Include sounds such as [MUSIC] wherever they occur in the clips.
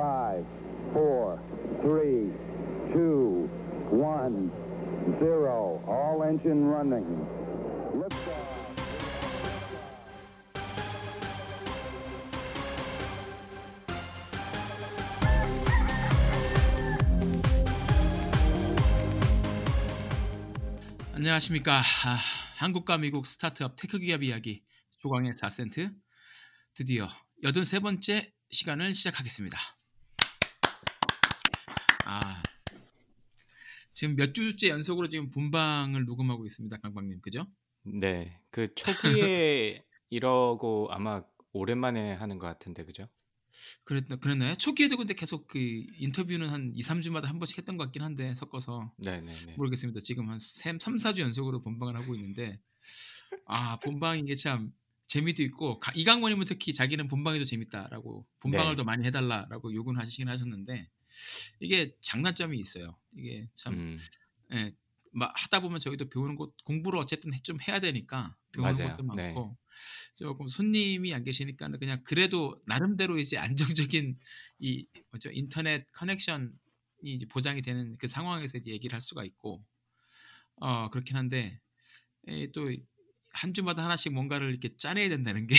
five, four, three, two, one, zero. All engine running. Liftoff. 안녕하십니까. 아, 한국과 미국 스타트업 테크 기업 이야기 조광의 4센트 드디어 83번째 시간을 시작하겠습니다. 아, 지금 몇 주째 연속으로 지금 본방을 녹음하고 있습니다. 강박님. 그죠? 네. 그 초기에 [LAUGHS] 이러고 아마 오랜만에 하는 것 같은데 그죠? 그랬, 그랬나요? 초기에도 근데 계속 그 인터뷰는 한 2, 3주마다 한 번씩 했던 것 같긴 한데 섞어서 네네네. 모르겠습니다. 지금 한 3, 4주 연속으로 본방을 하고 있는데 아 본방이 게참 재미도 있고 가- 이강원님은 특히 자기는 본방이 더 재밌다라고 본방을 네. 더 많이 해달라라고 요구는 하시긴 하셨는데 이게 장단점이 있어요. 이게 참 음, 예, 막 하다 보면 저희도 배우는 것 공부를 어쨌든 해- 좀 해야 되니까 배우는 맞아요. 것도 네. 많고 조금 손님이 안 계시니까 그냥 그래도 나름대로 이제 안정적인 이 뭐죠 인터넷 커넥션이 이제 보장이 되는 그 상황에서 이제 얘기를 할 수가 있고 어 그렇긴 한데 또한 주마다 하나씩 뭔가를 이렇게 짜내야 된다는 게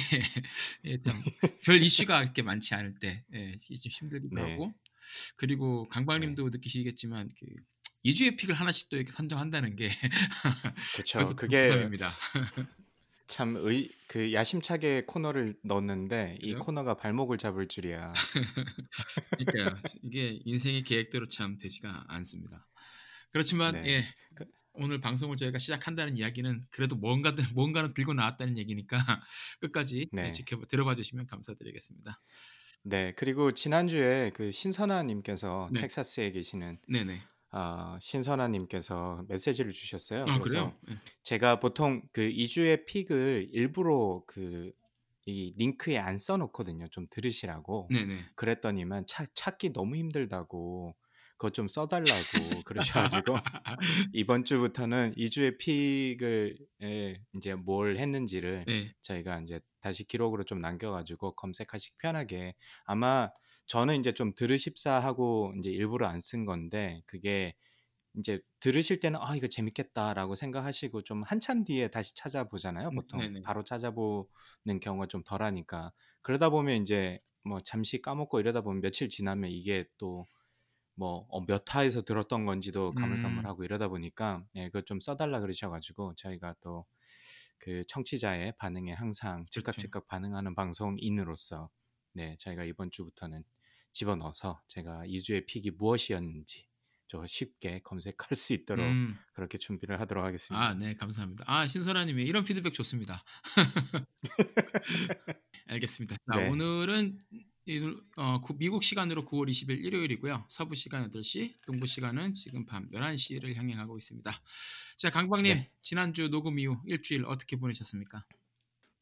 [LAUGHS] 별 이슈가 이렇게 많지 않을 때 예, 이게 좀 힘들기도 네. 하고 그리고 강박님도 느끼시겠지만 그 2주의 픽을 하나씩 또 이렇게 선정한다는 게 [LAUGHS] 좀 그게 부담입니다. 참 의, 그 야심차게 코너를 넣었는데 이 그죠? 코너가 발목을 잡을 줄이야. [LAUGHS] 그러니까요. 이게 인생의 계획대로 참 되지가 않습니다. 그렇지만 네. 예. 그- 오늘 방송을 저희가 시작한다는 이야기는 그래도 뭔가 뭔가는 들고 나왔다는 얘기니까 [LAUGHS] 끝까지 예, 네. 지켜 들어봐 주시면 감사드리겠습니다. 네. 그리고 지난주에 그 신선아 님께서 네. 텍사스에 계시는 네네. 아, 신선아 님께서 메시지를 주셨어요. 아 그래서 그래요? 예. 제가 보통 그 2주의 픽을 일부러 그 이 링크에 안 써놓거든요. 좀 들으시라고. 네네. 그랬더니만 찾, 찾기 너무 힘들다고 그거 좀 써달라고 그러셔가지고 [LAUGHS] 이번 주부터는 2주의 픽을 에, 이제 뭘 했는지를 네. 저희가 이제 다시 기록으로 좀 남겨가지고 검색하시기 편하게 아마 저는 이제 좀 들으십사 하고 이제 일부러 안 쓴 건데 그게 이제 들으실 때는 아 이거 재밌겠다라고 생각하시고 좀 한참 뒤에 다시 찾아보잖아요 음, 보통 네네. 바로 찾아보는 경우가 좀 덜하니까 그러다 보면 이제 뭐 잠시 까먹고 이러다 보면 며칠 지나면 이게 또 뭐몇 화에서 들었던 건지도 음. 가물가물하고 이러다 보니까 예, 그거 좀 써달라 그러셔가지고 저희가 또 그 청취자의 반응에 항상 즉각 그렇죠. 즉각 반응하는 방송인으로서 네 저희가 이번 주부터는 집어넣어서 제가 2주의 픽이 무엇이었는지 좀 쉽게 검색할 수 있도록 음. 그렇게 준비를 하도록 하겠습니다. 아, 네, 감사합니다. 아, 신선아님이 이런 피드백 좋습니다. [LAUGHS] [LAUGHS] 알겠습니다. 자, 네. 오늘은 이- 어, 구- 미국 시간으로 9월 20일 일요일이고요. 서부 시간 8시, 동부 시간은 지금 밤 11시를 향해 가고 있습니다. 자, 강박님, 네. 지난주 녹음 이후 일주일 어떻게 보내셨습니까?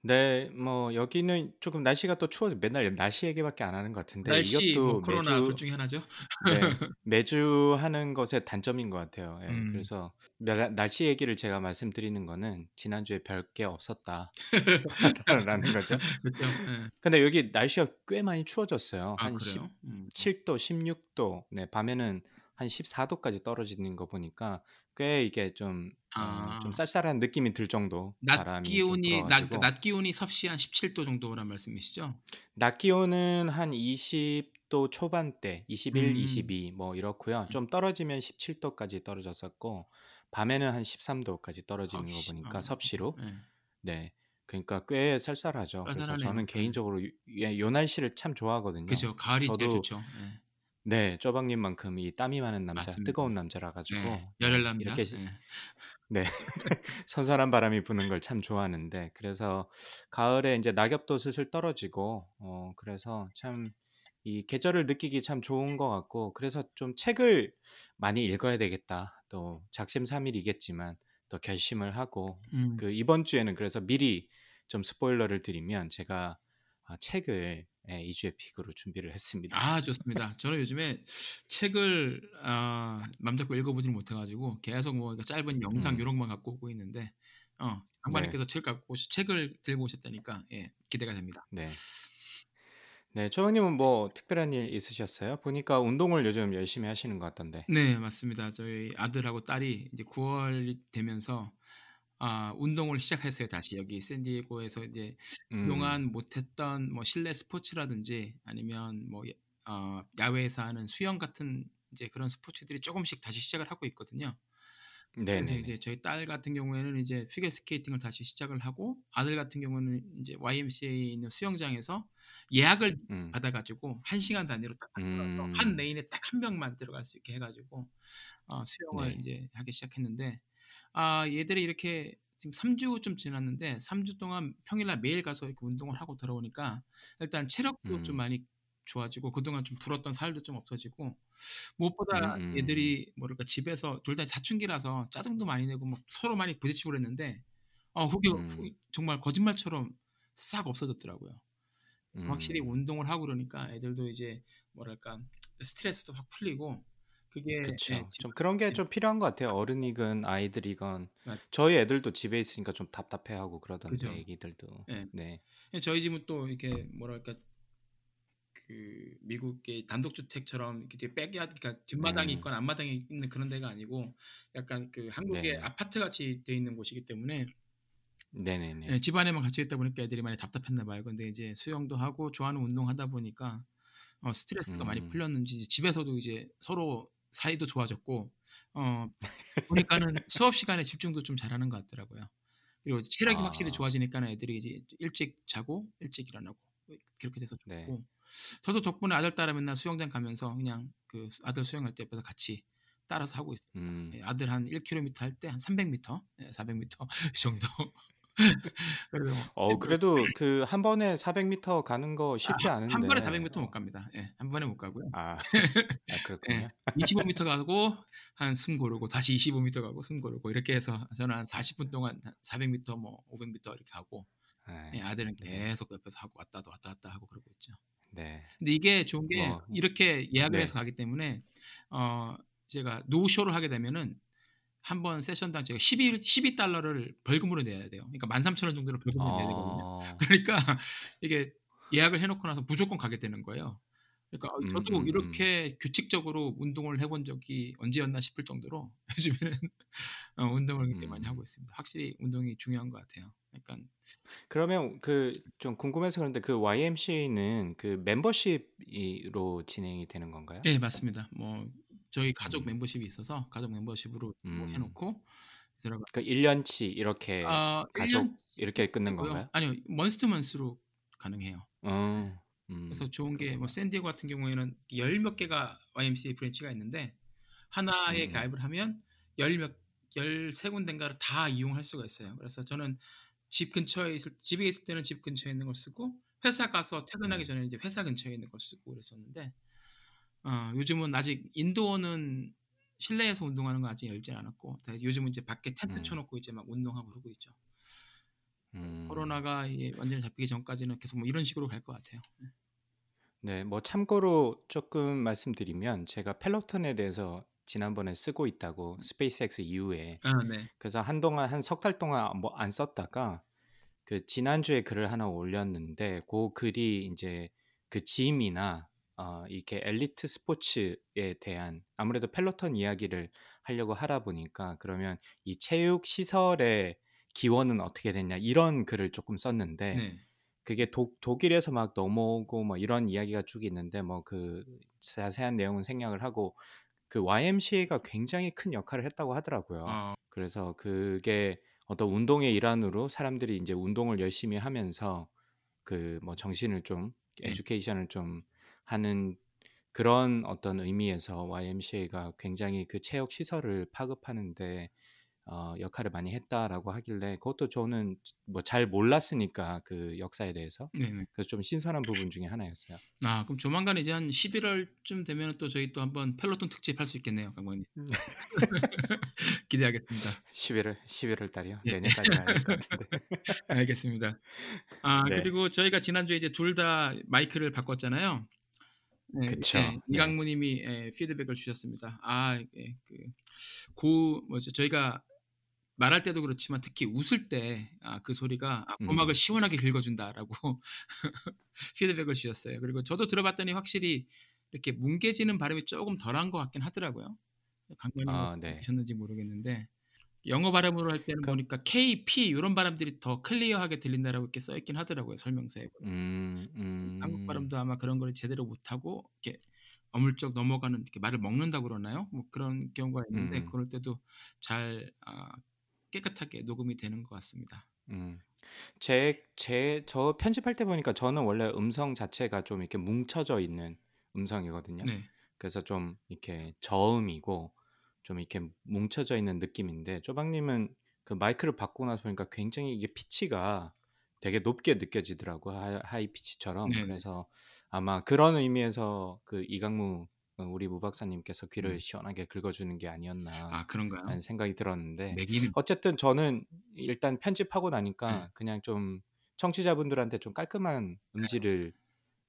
네, 뭐 여기는 조금 날씨가 또 추워서 맨날 날씨 얘기밖에 안 하는 것 같은데 날씨, 이것도 뭐 코로나 매주 둘 중에 하나죠. 네, [LAUGHS] 매주 하는 것의 단점인 것 같아요. 예, 음. 그래서 날, 날씨 얘기를 제가 말씀드리는 거는 지난주에 별게 없었다 [LAUGHS] 라는 거죠. 그렇죠. 예. 근데 여기 날씨가 꽤 많이 추워졌어요. 아, 한 그래요? 음. 17도, 16도, 네, 밤에는 한 14도까지 떨어지는 거 보니까 꽤 이게 좀, 어, 아. 좀 쌀쌀한 느낌이 들 정도 낮 기온이 낮, 낮 기온이 섭씨 한 17도 정도란 말씀이시죠? 낮 기온은 한 20도 초반대, 21, 음. 22뭐 이렇고요. 좀 떨어지면 17도까지 떨어졌었고 밤에는 한 13도까지 떨어지는 거 아, 보니까 아, 섭씨로 예. 네. 그러니까 꽤 쌀쌀하죠. 그래서 쌀쌀하네요. 저는 예. 개인적으로 요, 예, 요 날씨를 참 좋아하거든요. 그죠. 가을이 제일 저도 좋죠. 예. 네, 쪼박님만큼 이 땀이 많은 남자, 맞습니다. 뜨거운 남자라 가지고 네, 네, 열혈 남자. 이렇게 예. 네. [LAUGHS] 선선한 바람이 부는 걸 참 좋아하는데 그래서 가을에 이제 낙엽도 슬슬 떨어지고 어 그래서 참 이 계절을 느끼기 참 좋은 것 같고 그래서 좀 책을 많이 읽어야 되겠다. 또 작심삼일이겠지만 또 결심을 하고 음. 그 이번 주에는 그래서 미리 좀 스포일러를 드리면 제가 아, 책을 예, 2주의 픽으로 준비를 했습니다. 아 좋습니다. 저는 요즘에 책을 아, 맘 잡고 읽어보지는 못해가지고 계속 뭐 짧은 영상 음. 이런 것만 갖고 오고 있는데 어 네. 장관님께서 책 갖고 오시, 책을 들고 오셨다니까 예 기대가 됩니다. 네. 네, 초방님은 뭐 특별한 일 있으셨어요? 보니까 운동을 요즘 열심히 하시는 것 같던데. 네, 맞습니다. 저희 아들하고 딸이 이제 9월이 되면서 아, 운동을 시작했어요. 다시 여기 샌디에고에서 이제 음, 그동안 못했던 뭐 실내 스포츠라든지 아니면 뭐 야- 어, 야외에서 하는 수영 같은 이제 그런 스포츠들이 조금씩 다시 시작을 하고 있거든요. 그래서 네네네. 이제 저희 딸 같은 경우에는 이제 피겨 스케이팅을 다시 시작을 하고 아들 같은 경우는 이제 YMCA에 있는 수영장에서 예약을 음, 받아가지고 한 시간 단위로 딱 들어가서 한 음, 레인에 딱 한 명만 들어갈 수 있게 해가지고 어, 수영을 네. 이제 하기 시작했는데 아 얘들이 이렇게 지금 3주쯤 지났는데 3주 동안 평일날 매일 가서 이렇게 운동을 하고 돌아오니까 일단 체력도 좀 음, 많이 좋아지고 그동안 좀 불었던 살도 좀 없어지고 음, 무엇보다 음, 얘들이 뭐랄까 집에서 둘 다 사춘기라서 짜증도 많이 내고 막 서로 많이 부딪히고 그랬는데 어 그게 음, 정말 거짓말처럼 싹 없어졌더라고요. 확실히 음. 운동을 하고 그러니까 애들도 이제 뭐랄까 스트레스도 확 풀리고 그게 예, 그쵸. 집안 좀 그런 게 예, 좀 필요한 것 같아요. 어른이건 아이들이건. 맞- 저희 애들도 집에 있으니까 좀 답답해하고 그러던데, 그죠. 애기들도. 예. 네. 저희 집은 또 이렇게 뭐랄까 그 미국의 단독주택처럼 이렇게 되게 백야드 그러니까 뒷마당이 음, 있거나 앞마당이 있는 그런 데가 아니고 약간 그 한국의 네네. 아파트 같이 돼 있는 곳이기 때문에 네네네. 예, 집 안에만 갇혀 있다 보니까 애들이 많이 답답했나 봐요. 근데 이제 수영도 하고 좋아하는 운동 하다 보니까 어, 스트레스가 많이 음, 풀렸는지 이제 집에서도 이제 서로 사이도 좋아졌고 어, 보니까는 수업 시간에 집중도 좀 잘하는 것 같더라고요. 그리고 체력이 확실히 아, 좋아지니까 애들이 이제 일찍 자고 일찍 일어나고 그렇게 돼서 네. 좋고 저도 덕분에 아들 딸아 맨날 수영장 가면서 그냥 그 아들 수영할 때 옆에서 같이 따라서 하고 있습니다. 음, 예, 아들 한 1km 할 때 한 300m, 예, 400m [LAUGHS] 정도. [LAUGHS] 그래서 어, 애들 그래도 그 한 번에 400m 가는 거 쉽지 아, 한 번에 않은데. 400m 못 갑니다. 예, 한 번에 못 가고요. 아, 아, [LAUGHS] 예, 그렇군요. 25m 가고 한 숨 고르고 다시 25m 가고 숨 고르고 이렇게 해서 저는 한 40분 동안 400m 뭐 500m 이렇게 하고 예, 네. 아들은 네. 계속 옆에서 하고 왔다 왔다 갔다 하고 그러고 있죠. 네. 근데 이게 좋은 게 뭐, 이렇게 예약을 해서 네. 가기 때문에 어 제가 노쇼를 하게 되면은 한 번 세션당 제가 12, 12달러를 벌금으로 내야 돼요. 그러니까 13,000원 정도를 벌금을 내야 되거든요. 어, 그러니까 [LAUGHS] 이게 예약을 해놓고 나서 무조건 가게 되는 거예요. 그러니까 어, 음, 저도 음, 음. 이렇게 규칙적으로 운동을 해본 적이 언제였나 싶을 정도로 [LAUGHS] 요즘에는 어, 운동을 굉장히 많이 음. 하고 있습니다. 확실히 운동이 중요한 것 같아요. 약간 그러면 그 좀 궁금해서 그런데 그 YMCA는 그 멤버십으로 진행이 되는 건가요? 네 맞습니다. 뭐 저희 가족 음, 멤버십이 있어서 가족 멤버십으로 뭐 음. 해놓고 들어가. 그 1년치 이렇게 아, 가족 1년 이렇게 끊는 되고요. 건가요? 아니요, month to month로 가능해요. 어, 음, 그래서 좋은 게 뭐. 샌디에고 같은 경우에는 열 몇 개가 YMCA branch가 있는데 하나에 음, 가입을 하면 열몇 열세 군데인가를 다 이용할 수가 있어요. 그래서 저는 집 근처에 있을 집에 있을 때는 집 근처에 있는 걸 쓰고 회사 가서 퇴근하기 음, 전에 이제 회사 근처에 있는 걸 쓰고 그랬었는데 어, 요즘은 아직 인도어는 실내에서 운동하는 거 아직 열지 않았고 다 요즘은 이제 밖에 텐트 음, 쳐놓고 이제 막 운동하고 그러고 있죠. 음. 코로나가 완전히 잡히기 전까지는 계속 뭐 이런 식으로 갈 것 같아요. 네, 뭐 참고로 조금 말씀드리면 제가 펠로톤에 대해서 지난번에 쓰고 있다고 스페이스X 이후에 아, 네. 그래서 한동안 한 석 달 동안 뭐 안 썼다가 그 지난주에 글을 하나 올렸는데 그 글이 이제 그 gym이나 어 이렇게 엘리트 스포츠에 대한 아무래도 펠로톤 이야기를 하려고 하다 보니까 그러면 이 체육 시설의 기원은 어떻게 됐냐 이런 글을 조금 썼는데 네. 그게 독, 독일에서 막 넘어오고 뭐 이런 이야기가 쭉 있는데 뭐 그 자세한 내용은 생략을 하고 그 YMCA가 굉장히 큰 역할을 했다고 하더라고요. 어, 그래서 그게 어떤 운동의 일환으로 사람들이 이제 운동을 열심히 하면서 그 뭐 정신을 좀 네. education을 좀 하는 그런 어떤 의미에서 YMCA가 굉장히 그 체육 시설을 파급하는데 어, 역할을 많이 했다라고 하길래 그것도 저는 뭐 잘 몰랐으니까 그 역사에 대해서 네, 네. 그래서 좀 신선한 부분 중에 하나였어요. 아, 그럼 조만간 이제 한 11월쯤 되면 또 저희 또 한번 펠로톤 특집 할 수 있겠네요, 강관님. [LAUGHS] 기대하겠습니다. 11월 11월 달이요. 예. 내년까지 될것 같은데. [LAUGHS] 알겠습니다. 아, 네. 그리고 저희가 지난주에 이제 둘 다 마이크를 바꿨잖아요. 네, 그쵸. 예, 네. 이강무님이 예, 피드백을 주셨습니다. 아, 예, 그, 고, 뭐죠, 저희가 말할 때도 그렇지만 특히 웃을 때 아, 그 소리가 아, 고막을 음. 시원하게 긁어준다라고 [LAUGHS] 피드백을 주셨어요. 그리고 저도 들어봤더니 확실히 이렇게 뭉개지는 발음이 조금 덜한 것 같긴 하더라고요. 강관님 아, 네. 계셨는지 모르겠는데 영어 발음으로 할 때는 그- 보니까 K, P 이런 발음들이 더 클리어하게 들린다라고 이렇게 써 있긴 하더라고요 설명서에. 음, 음. 한국 발음도 아마 그런 걸 제대로 못하고 이렇게 어물쩍 넘어가는 이렇게 말을 먹는다고 그러나요? 뭐 그런 경우가 있는데 음. 그럴 때도 잘 아, 깨끗하게 녹음이 되는 것 같습니다. 음. 제, 제, 저 편집할 때 보니까 저는 원래 음성 자체가 좀 이렇게 뭉쳐져 있는 음성이거든요. 네, 그래서 좀 이렇게 저음이고 좀 이렇게 뭉쳐져 있는 느낌인데 쪼박님은 그 마이크를 받고 나서 보니까 굉장히 이게 피치가 되게 높게 느껴지더라고 하, high pitch처럼 네네. 그래서 아마 그런 의미에서 그 이강무 어, 우리 무 박사님께서 귀를 음. 시원하게 긁어주는 게 아니었나 아 그런가요? 라는 생각이 들었는데 매기는 어쨌든 저는 일단 편집하고 네. 나니까 그냥 좀 청취자분들한테 좀 깔끔한 음질을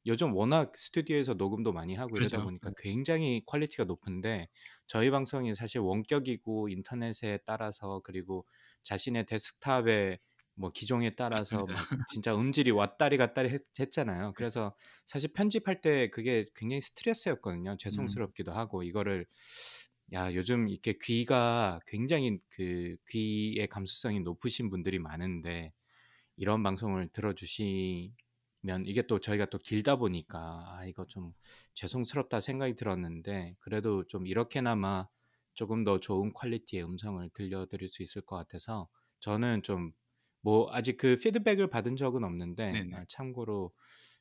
요즘 워낙 스튜디오에서 녹음도 많이 하고 이러다 그렇죠. 보니까 굉장히 quality가 높은데 저희 방송이 사실 원격이고 인터넷에 따라서 그리고 자신의 데스크탑에 뭐 기종에 따라서. 막 [LAUGHS] 진짜 음질이 왔다리 갔다리 했, 했잖아요. 그래서 사실 편집할 때 그게 굉장히 스트레스였거든요. 죄송스럽기도 하고 이거를 야 요즘 이렇게 귀가 굉장히 그 귀의 감수성이 높으신 분들이 많은데 이런 방송을 들어주시 면 이게 또 저희가 또 길다 보니까 아 이거 좀 죄송스럽다 생각이 들었는데 그래도 좀 이렇게나마 조금 더 좋은 퀄리티의 음성을 들려드릴 수 있을 것 같아서 저는 좀 뭐 아직 그 피드백을 받은 적은 없는데 네네. 아, 참고로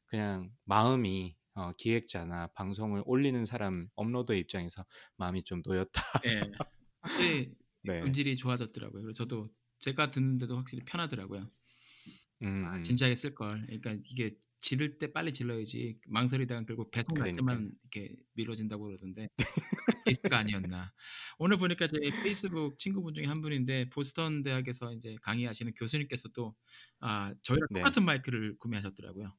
그냥 마음이 어, 기획자나 방송을 올리는 사람 업로더 입장에서 마음이 좀 놓였다. 예, 확실히 [LAUGHS] 네. 음질이 좋아졌더라고요. 그래서 저도 제가 듣는데도 확실히 편하더라고요. 음, 아, 음. 진작에 쓸 걸. 그러니까 이게 지를 때 빨리 질러야지 망설이다가 결국 배송. 때만 이렇게 미뤄진다고 그러던데 케이스가 아니었나. 오늘 보니까 저희 페이스북 친구분 중에 한 분인데 보스턴 대학에서 이제 강의하시는 교수님께서도 아 저희랑 네. 똑같은 마이크를 구매하셨더라고요.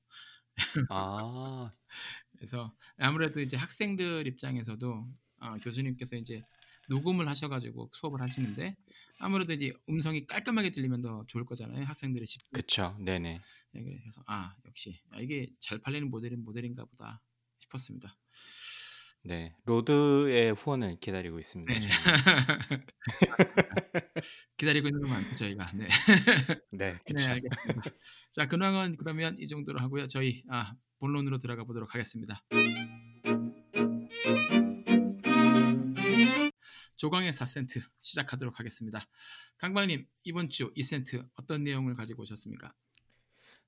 아, [LAUGHS] 그래서 아무래도 이제 학생들 입장에서도 아, 교수님께서 이제 녹음을 하셔가지고 수업을 하시는데 아무래도 이제 음성이 깔끔하게 들리면 더 좋을 거잖아요. 학생들의 집중. 그쵸. 네네. 네, 그래서 아 역시 아, 이게 잘 팔리는 모델인 모델인가 보다 싶었습니다. 네. 로드의 후원을 기다리고 있습니다. 네. [LAUGHS] 기다리고 있는 건 많고 저희가 네. [LAUGHS] 네, 네 그쵸. 알겠습니다. 자 근황은 그러면 이 정도로 하고요. 저희 아 본론으로 들어가 보도록 하겠습니다. 조광의 4센트 시작하도록 하겠습니다. 강박님 이번 주 2센트 어떤 내용을 가지고 오셨습니까?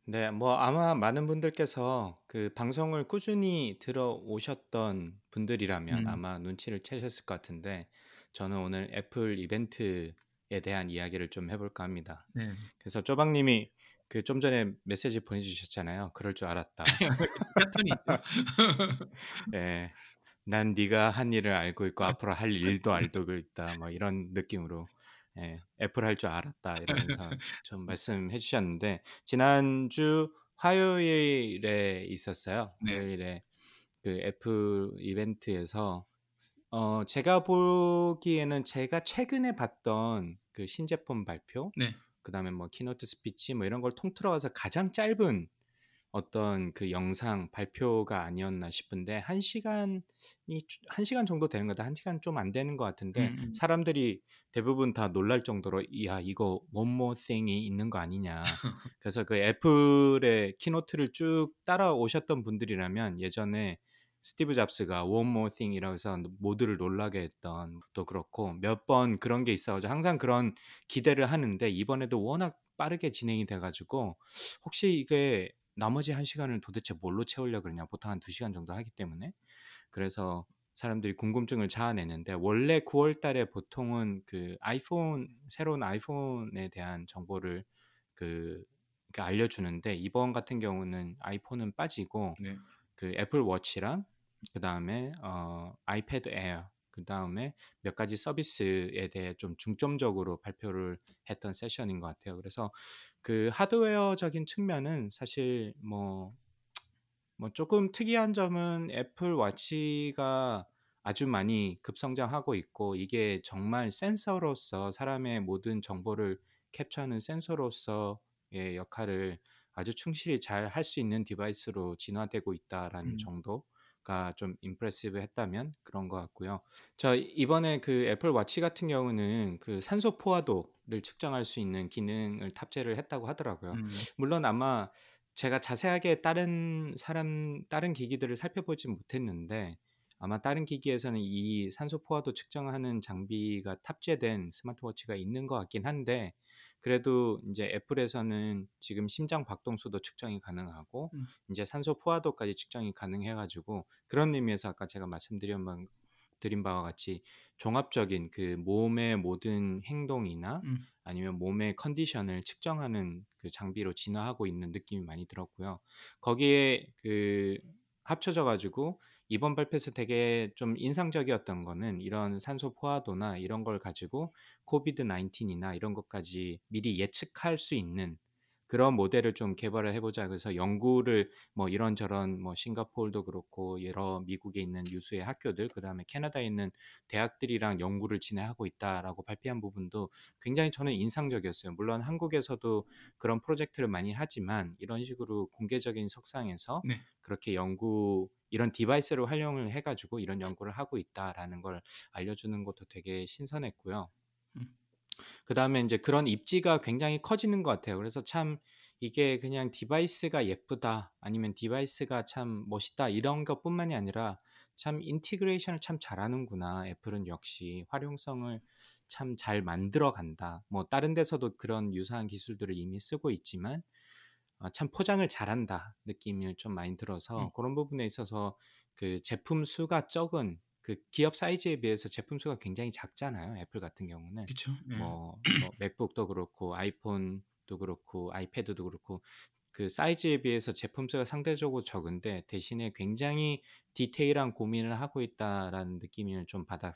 네, 뭐 아마 많은 분들께서 그 방송을 꾸준히 들어오셨던 분들이라면 음. 아마 눈치를 채셨을 것 같은데 저는 오늘 애플 이벤트에 대한 이야기를 좀 해볼까 합니다. 네. 그래서 쪼박님이 그 좀 전에 메시지 보내주셨잖아요. 그럴 줄 알았다. [LAUGHS] 패턴이 있죠. 예, [LAUGHS] 난 네가 한 일을 알고 있고 앞으로 할 일도 알고 있다. 뭐 이런 느낌으로 예, 애플 할 줄 알았다 이러면서 좀 [LAUGHS] 말씀해 주셨는데 지난주 화요일에 있었어요. 네. 화요일에 그 애플 이벤트에서 어 제가 보기에는 제가 최근에 봤던 그 신제품 발표 네. 그다음에 뭐 keynote speech 뭐 이런 걸 통틀어서 가장 짧은 어떤 그 영상 발표가 아니었나 싶은데 한 시간이 한 시간 정도 되는 거다 한 시간 좀 안 되는 것 같은데 음, 음. 사람들이 대부분 다 놀랄 정도로 야 이거 one more thing이 있는 거 아니냐 [LAUGHS] 그래서 그 애플의 keynote를 쭉 따라오셨던 분들이라면 예전에 스티브 잡스가 one more thing이라고 해서 모두를 놀라게 했던 또 그렇고 몇 번 그런 게 있어가지고 항상 그런 기대를 하는데 이번에도 워낙 빠르게 진행이 돼가지고 혹시 이게 나머지 한 시간을 도대체 뭘로 채우려 그러냐 보통 한 두 시간 정도 하기 때문에 그래서 사람들이 궁금증을 자아내는데 원래 9월 달에 보통은 그 아이폰 새로운 아이폰에 대한 정보를 그 그러니까 알려주는데 이번 같은 경우는 아이폰은 빠지고 네. 그 애플 워치랑 그 다음에 어, 아이패드 에어 그 다음에 몇 가지 서비스에 대해 좀 중점적으로 발표를 했던 session인 것 같아요. 그래서 그 하드웨어적인 측면은 사실 뭐, 뭐 조금 특이한 점은 애플 워치가 아주 많이 급성장하고 있고 이게 정말 센서로서 사람의 모든 정보를 캡처하는 센서로서의 역할을 아주 충실히 잘 할 수 있는 device로 진화되고 있다라는 음. 정도가 좀 impressive 했다면 그런 것 같고요. 저 이번에 그 애플 워치 같은 경우는 그 산소 포화도를 측정할 수 있는 기능을 탑재를 했다고 하더라고요. 음. 물론 아마 제가 자세하게 다른 사람 다른 기기들을 살펴보지 못했는데 아마 다른 기기에서는 이 산소 포화도 측정하는 장비가 탑재된 스마트워치가 있는 것 같긴 한데 그래도 이제 애플에서는 지금 심장 박동수도 측정이 가능하고 음. 이제 산소 포화도까지 측정이 가능해가지고 그런 의미에서 아까 제가 말씀드린 바, 드린 바와 같이 종합적인 그 몸의 모든 행동이나 음. 아니면 몸의 컨디션을 측정하는 그 장비로 진화하고 있는 느낌이 많이 들었고요. 거기에 그 합쳐져 가지고 이번 발표에서 되게 좀 인상적이었던 거는 이런 산소 포화도나 이런 걸 가지고 코비드 19이나 이런 것까지 미리 예측할 수 있는 그런 모델을 좀 개발을 해보자. 그래서 연구를 뭐 이런저런 뭐 싱가포르도 그렇고 여러 미국에 있는 유수의 학교들, 그 다음에 캐나다에 있는 대학들이랑 연구를 진행하고 있다라고 발표한 부분도 굉장히 저는 인상적이었어요. 물론 한국에서도 그런 프로젝트를 많이 하지만 이런 식으로 공개적인 석상에서 네. 그렇게 연구 이런 device를 활용을 해가지고 이런 연구를 하고 있다라는 걸 알려주는 것도 되게 신선했고요. 음. 그 다음에 이제 그런 입지가 굉장히 커지는 것 같아요. 그래서 참 이게 그냥 device가 예쁘다 아니면 device가 참 멋있다 이런 것뿐만이 아니라 참 integration을 참 잘하는구나. 애플은 역시 활용성을 참 잘 만들어 간다. 뭐 다른 데서도 그런 유사한 기술들을 이미 쓰고 있지만 어, 참 포장을 잘한다 느낌을 좀 많이 들어서 음. 그런 부분에 있어서 그 제품 수가 적은 그 기업 사이즈에 비해서 제품 수가 굉장히 작잖아요. 애플 같은 경우는. 네. 뭐, 뭐 맥북도 그렇고 아이폰도 그렇고 아이패드도 그렇고 그 사이즈에 비해서 제품 수가 상대적으로 적은데 대신에 굉장히 디테일한 고민을 하고 있다라는 느낌을 좀 받았.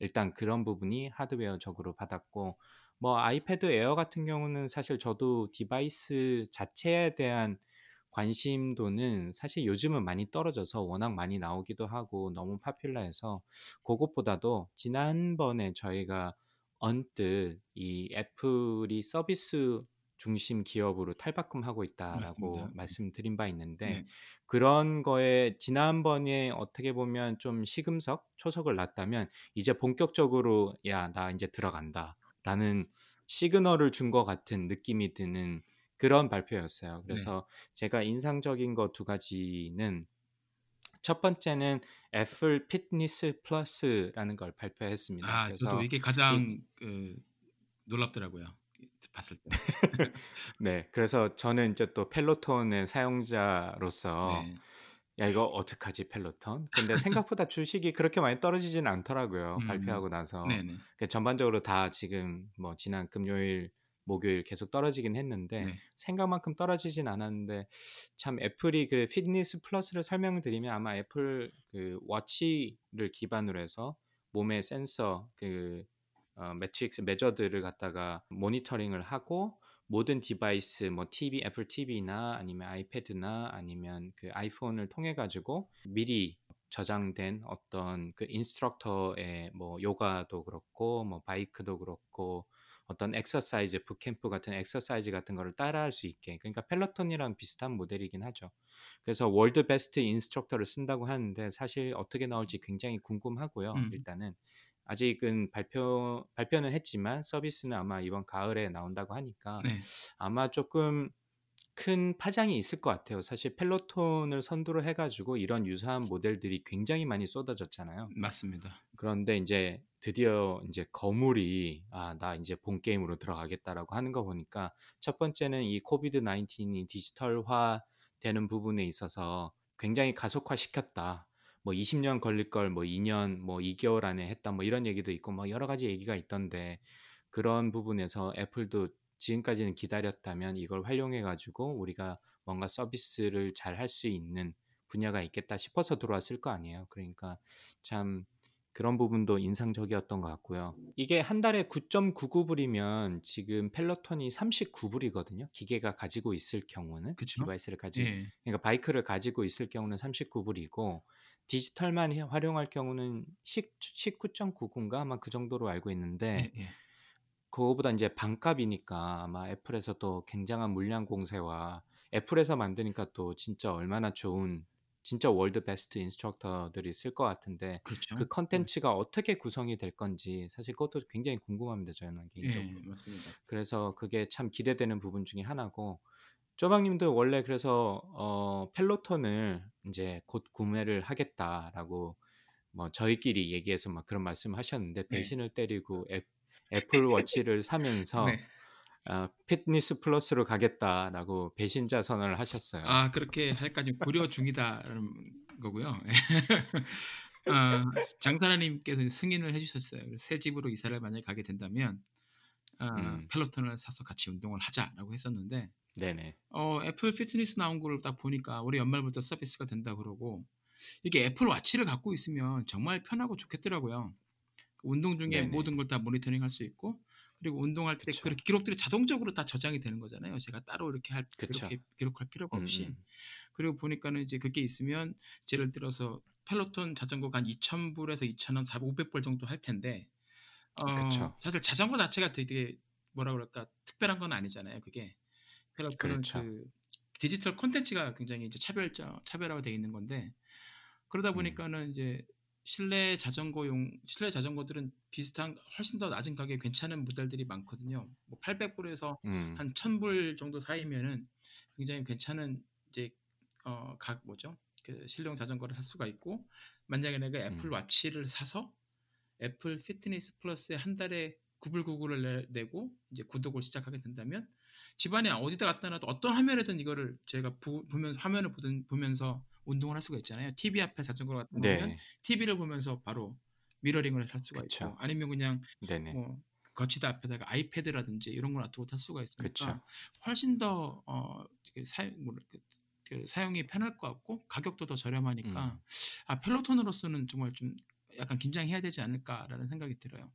일단 그런 부분이 하드웨어적으로 받았고 뭐 아이패드 에어 같은 경우는 사실 저도 device 자체에 대한 관심도는 사실 요즘은 많이 떨어져서 워낙 많이 나오기도 하고 너무 popular해서 그것보다도 지난번에 저희가 언뜻 이 애플이 서비스 중심 기업으로 탈바꿈하고 있다라고 맞습니다. 네. 말씀드린 바 있는데 네. 그런 거에 지난번에 어떻게 보면 좀 시금석 초석을 놨다면 이제 본격적으로 야 나 이제 들어간다라는 시그널을 준 것 같은 느낌이 드는 그런 발표였어요. 네. 그래서 제가 인상적인 거 두 가지는 첫 번째는 애플 피트니스 플러스라는 걸 발표했습니다. 아, 저도 그래서 이게 가장 그 놀랍더라고요. 봤을 때. [LAUGHS] 네, 그래서 저는 이제 또 펠로톤의 사용자로서 네. 야 이거 어떡하지 펠로톤? 근데 생각보다 [LAUGHS] 주식이 그렇게 많이 떨어지진 않더라고요. 음. 발표하고 나서 네네. 그 전반적으로 다 지금 뭐 지난 금요일, 목요일 계속 떨어지긴 했는데 네. 생각만큼 떨어지진 않았는데 참 애플이 그 피트니스 플러스를 설명을 드리면 아마 애플 그 워치를 기반으로 해서 몸의 센서 그 어, metrics measure들을 갖다가 모니터링을 하고 모든 device 뭐 TV 애플 TV나 아니면 아이패드나 아니면 그 아이폰을 통해 가지고 미리 저장된 어떤 그 instructor의 뭐 요가도 그렇고 뭐 bike도 그렇고 어떤 exercise boot camp 같은 엑서사이즈 같은 거를 따라할 수 있게 그러니까 펠로톤이랑 비슷한 모델이긴 하죠. 그래서 world best instructor를 쓴다고 하는데 사실 어떻게 나올지 굉장히 궁금하고요. 음. 일단은 아직은 발표 발표는 했지만 서비스는 아마 이번 가을에 나온다고 하니까 네. 아마 조금 큰 파장이 있을 것 같아요. 사실 펠로톤을 선두로 해가지고 이런 유사한 모델들이 굉장히 많이 쏟아졌잖아요. 맞습니다. 그런데 이제 드디어 이제 거물이 아 나 이제 본 게임으로 들어가겠다라고 하는 거 보니까 첫 번째는 이 코비드 19이 디지털화 되는 부분에 있어서 굉장히 가속화 시켰다. 뭐 20년 걸릴 걸 뭐 2년 뭐 2개월 안에 했다 뭐 이런 얘기도 있고 뭐 여러 가지 얘기가 있던데 그런 부분에서 애플도 지금까지는 기다렸다면 이걸 활용해 가지고 우리가 뭔가 서비스를 잘 할 수 있는 분야가 있겠다 싶어서 들어왔을 거 아니에요. 그러니까 참 그런 부분도 인상적이었던 것 같고요. 이게 한 달에 9.99불이면 지금 펠로톤이 39불이거든요. 기계가 가지고 있을 경우는 그쵸? device를 가지고 예. 그러니까 bike를 가지고 있을 경우는 39불이고 디지털만 해- 활용할 경우는 19.99인가 아마 그 정도로 알고 있는데 예, 예. 그거보다 이제 반값이니까 아마 애플에서 또 굉장한 물량 공세와 애플에서 만드니까 또 진짜 얼마나 좋은 진짜 world best instructor들이 쓸 것 같은데 그렇죠. 그 컨텐츠가 어떻게 구성이 될 건지 사실 그것도 굉장히 궁금합니다 저는 예, 개인적으로. 맞습니다. 그래서 그게 참 기대되는 부분 중에 하나고 쪼박님도 원래 그래서 어 펠로톤을 이제 곧 구매를 하겠다라고 뭐 저희끼리 얘기해서 막 그런 말씀하셨는데 네. 배신을 때리고 애, 애플 [LAUGHS] 워치를 사면서 네. 어, 피트니스 플러스로 가겠다라고 배신자 선언을 하셨어요. 아 그렇게 할까지 고려 중이다라는 거고요. [LAUGHS] 아, 장사라님께서 승인을 해주셨어요. 새 집으로 이사를 만약에 가게 된다면 아, 음. 펠로톤을 사서 같이 운동을 하자라고 했었는데 네네. 어, 애플 피트니스 나온 거를 딱 보니까 올해 연말부터 서비스가 된다 그러고 이게 애플 와치를 갖고 있으면 정말 편하고 좋겠더라고요. 그 운동 중에 네네. 모든 걸 다 모니터링 할 수 있고 그리고 운동할 때. 그렇게 기록들이 자동적으로 다 저장이 되는 거잖아요. 제가 따로 이렇게 할 그쵸. 기록, 기록할 필요가 음, 없이 음. 그리고 보니까는 이제 그게 있으면 예를 들어서 펠로톤 자전거가 한 2,000불에서 2,000원, 400, 500불 정도 할 텐데 어, 그쵸. 사실 자전거 자체가 되게 뭐라 그럴까 특별한 건 아니잖아요. 그게 펠로톤은 그렇죠. 그 디지털 콘텐츠가 굉장히 이제 차별적 차별화가 돼 있는 건데 그러다 음. 보니까는 이제 실내 자전거용 실내 자전거들은 비슷한 훨씬 더 낮은 가격에 괜찮은 모델들이 많거든요. 뭐 800불에서 음. 한 1000불 정도 사이면은 굉장히 괜찮은 이제 어 각 뭐죠? 그 실내용 자전거를 할 수가 있고 만약에 내가 애플 음. 와치를 사서 애플 피트니스 플러스에 한 달에 9불99를 내고 이제 구독을 시작하게 된다면 집안에 어디다 갖다 놔도 어떤 화면에든 이거를 제가 보, 보면 화면을 보든 보면서 운동을 할 수가 있잖아요. TV 앞에 갖다 놓으면 네. TV를 보면서 바로 미러링을 할 수가 그쵸. 있고 아니면 그냥 네네. 뭐 거치대 앞에다가 아이패드라든지 이런 걸 놔두고 탈 수가 있으니까 그쵸. 훨씬 더 어, 그 사용, 뭐랄 그, 그 사용이 편할 것 같고 가격도 더 저렴하니까 음. 아 펠로톤으로서는 정말 좀 약간 긴장해야 되지 않을까라는 생각이 들어요.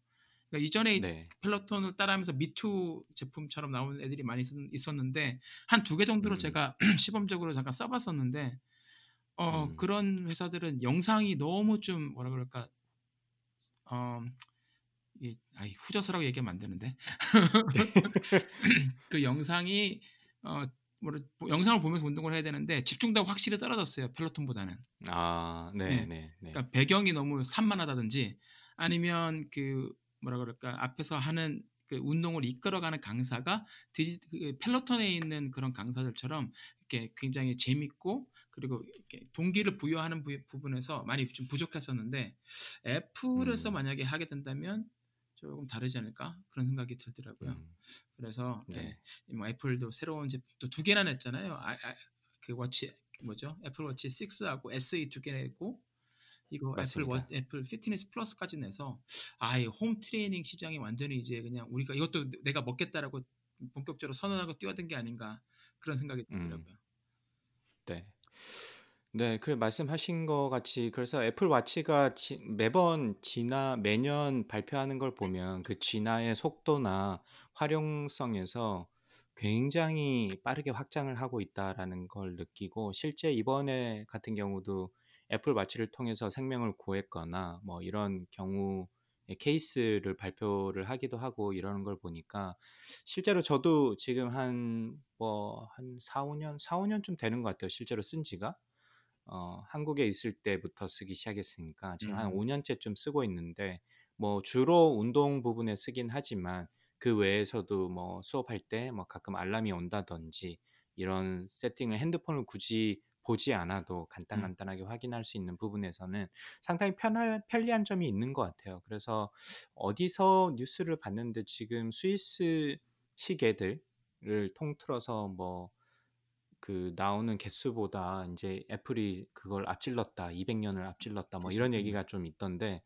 그러니까 이전에 네. 펠로톤을 따라하면서 미투 제품처럼 나온 애들이 많이 있었- 있었는데 한 두 개 정도로 음. 제가 [CLEARS THROAT] 시범적으로 잠깐 써봤었는데 어 음. 그런 회사들은 영상이 너무 좀 뭐라 그럴까 어 이, 아이, 후져서라고 얘기하면 안 되는데 [LAUGHS] 그 영상이 어 뭐 영상을 보면서 운동을 해야 되는데 집중도가 확실히 떨어졌어요 펠로톤보다는 아, 네. 네, 네, 네. 그러니까 배경이 너무 산만하다든지 아니면 그 뭐라 그럴까 앞에서 하는 그 운동을 이끌어가는 강사가 디지, 그 펠로톤에 있는 그런 강사들처럼 이렇게 굉장히 재밌고 그리고 이렇게 동기를 부여하는 부, 부분에서 많이 좀 부족했었는데 애플에서 음. 만약에 하게 된다면 조금 다르지 않을까 그런 생각이 들더라고요. 음. 그래서 네. 네. 뭐 애플도 새로운 제품 또 두 개나 냈잖아요. 아, 아, 그 워치 뭐죠? 애플 워치 6하고 SE 두 개 내고 이거 애플 맞습니다. 워, 애플 피트니스 플러스까지 내서 아예 홈 트레이닝 시장이 완전히 이제 그냥 우리가 이것도 내가 먹겠다라고 본격적으로 선언하고 뛰어든 게 아닌가 그런 생각이 음. 들더라고요. 네. 네, 그 말씀하신 것 같이 그래서 애플 와치가 지, 매번 진화 매년 발표하는 걸 보면 그 진화의 속도나 활용성에서 굉장히 빠르게 확장을 하고 있다라는 걸 느끼고 실제 이번에 같은 경우도 애플 와치를 통해서 생명을 구했거나 뭐 이런 경우의 케이스를 발표를 하기도 하고 이러는 걸 보니까 실제로 저도 지금 한 뭐한 4, 5년, 4, 5년쯤 되는 것 같아요. 실제로 쓴 지가. 어, 한국에 있을 때부터 쓰기 시작했으니까 지금 한 음. 5년째쯤 쓰고 있는데 뭐 주로 운동 부분에 쓰긴 하지만 그 외에서도 뭐 수업할 때 뭐 가끔 알람이 온다든지 이런 세팅을 핸드폰을 굳이 보지 않아도 음. 간단 간단하게 확인할 수 있는 부분에서는 상당히 편할, 편리한 점이 있는 것 같아요. 그래서 어디서 뉴스를 봤는데 지금 스위스 시계들을 통틀어서 뭐 그 나오는 개수보다 이제 애플이 그걸 앞질렀다, 200년을 앞질렀다, 뭐 이런 그렇죠. 음. 얘기가 좀 있던데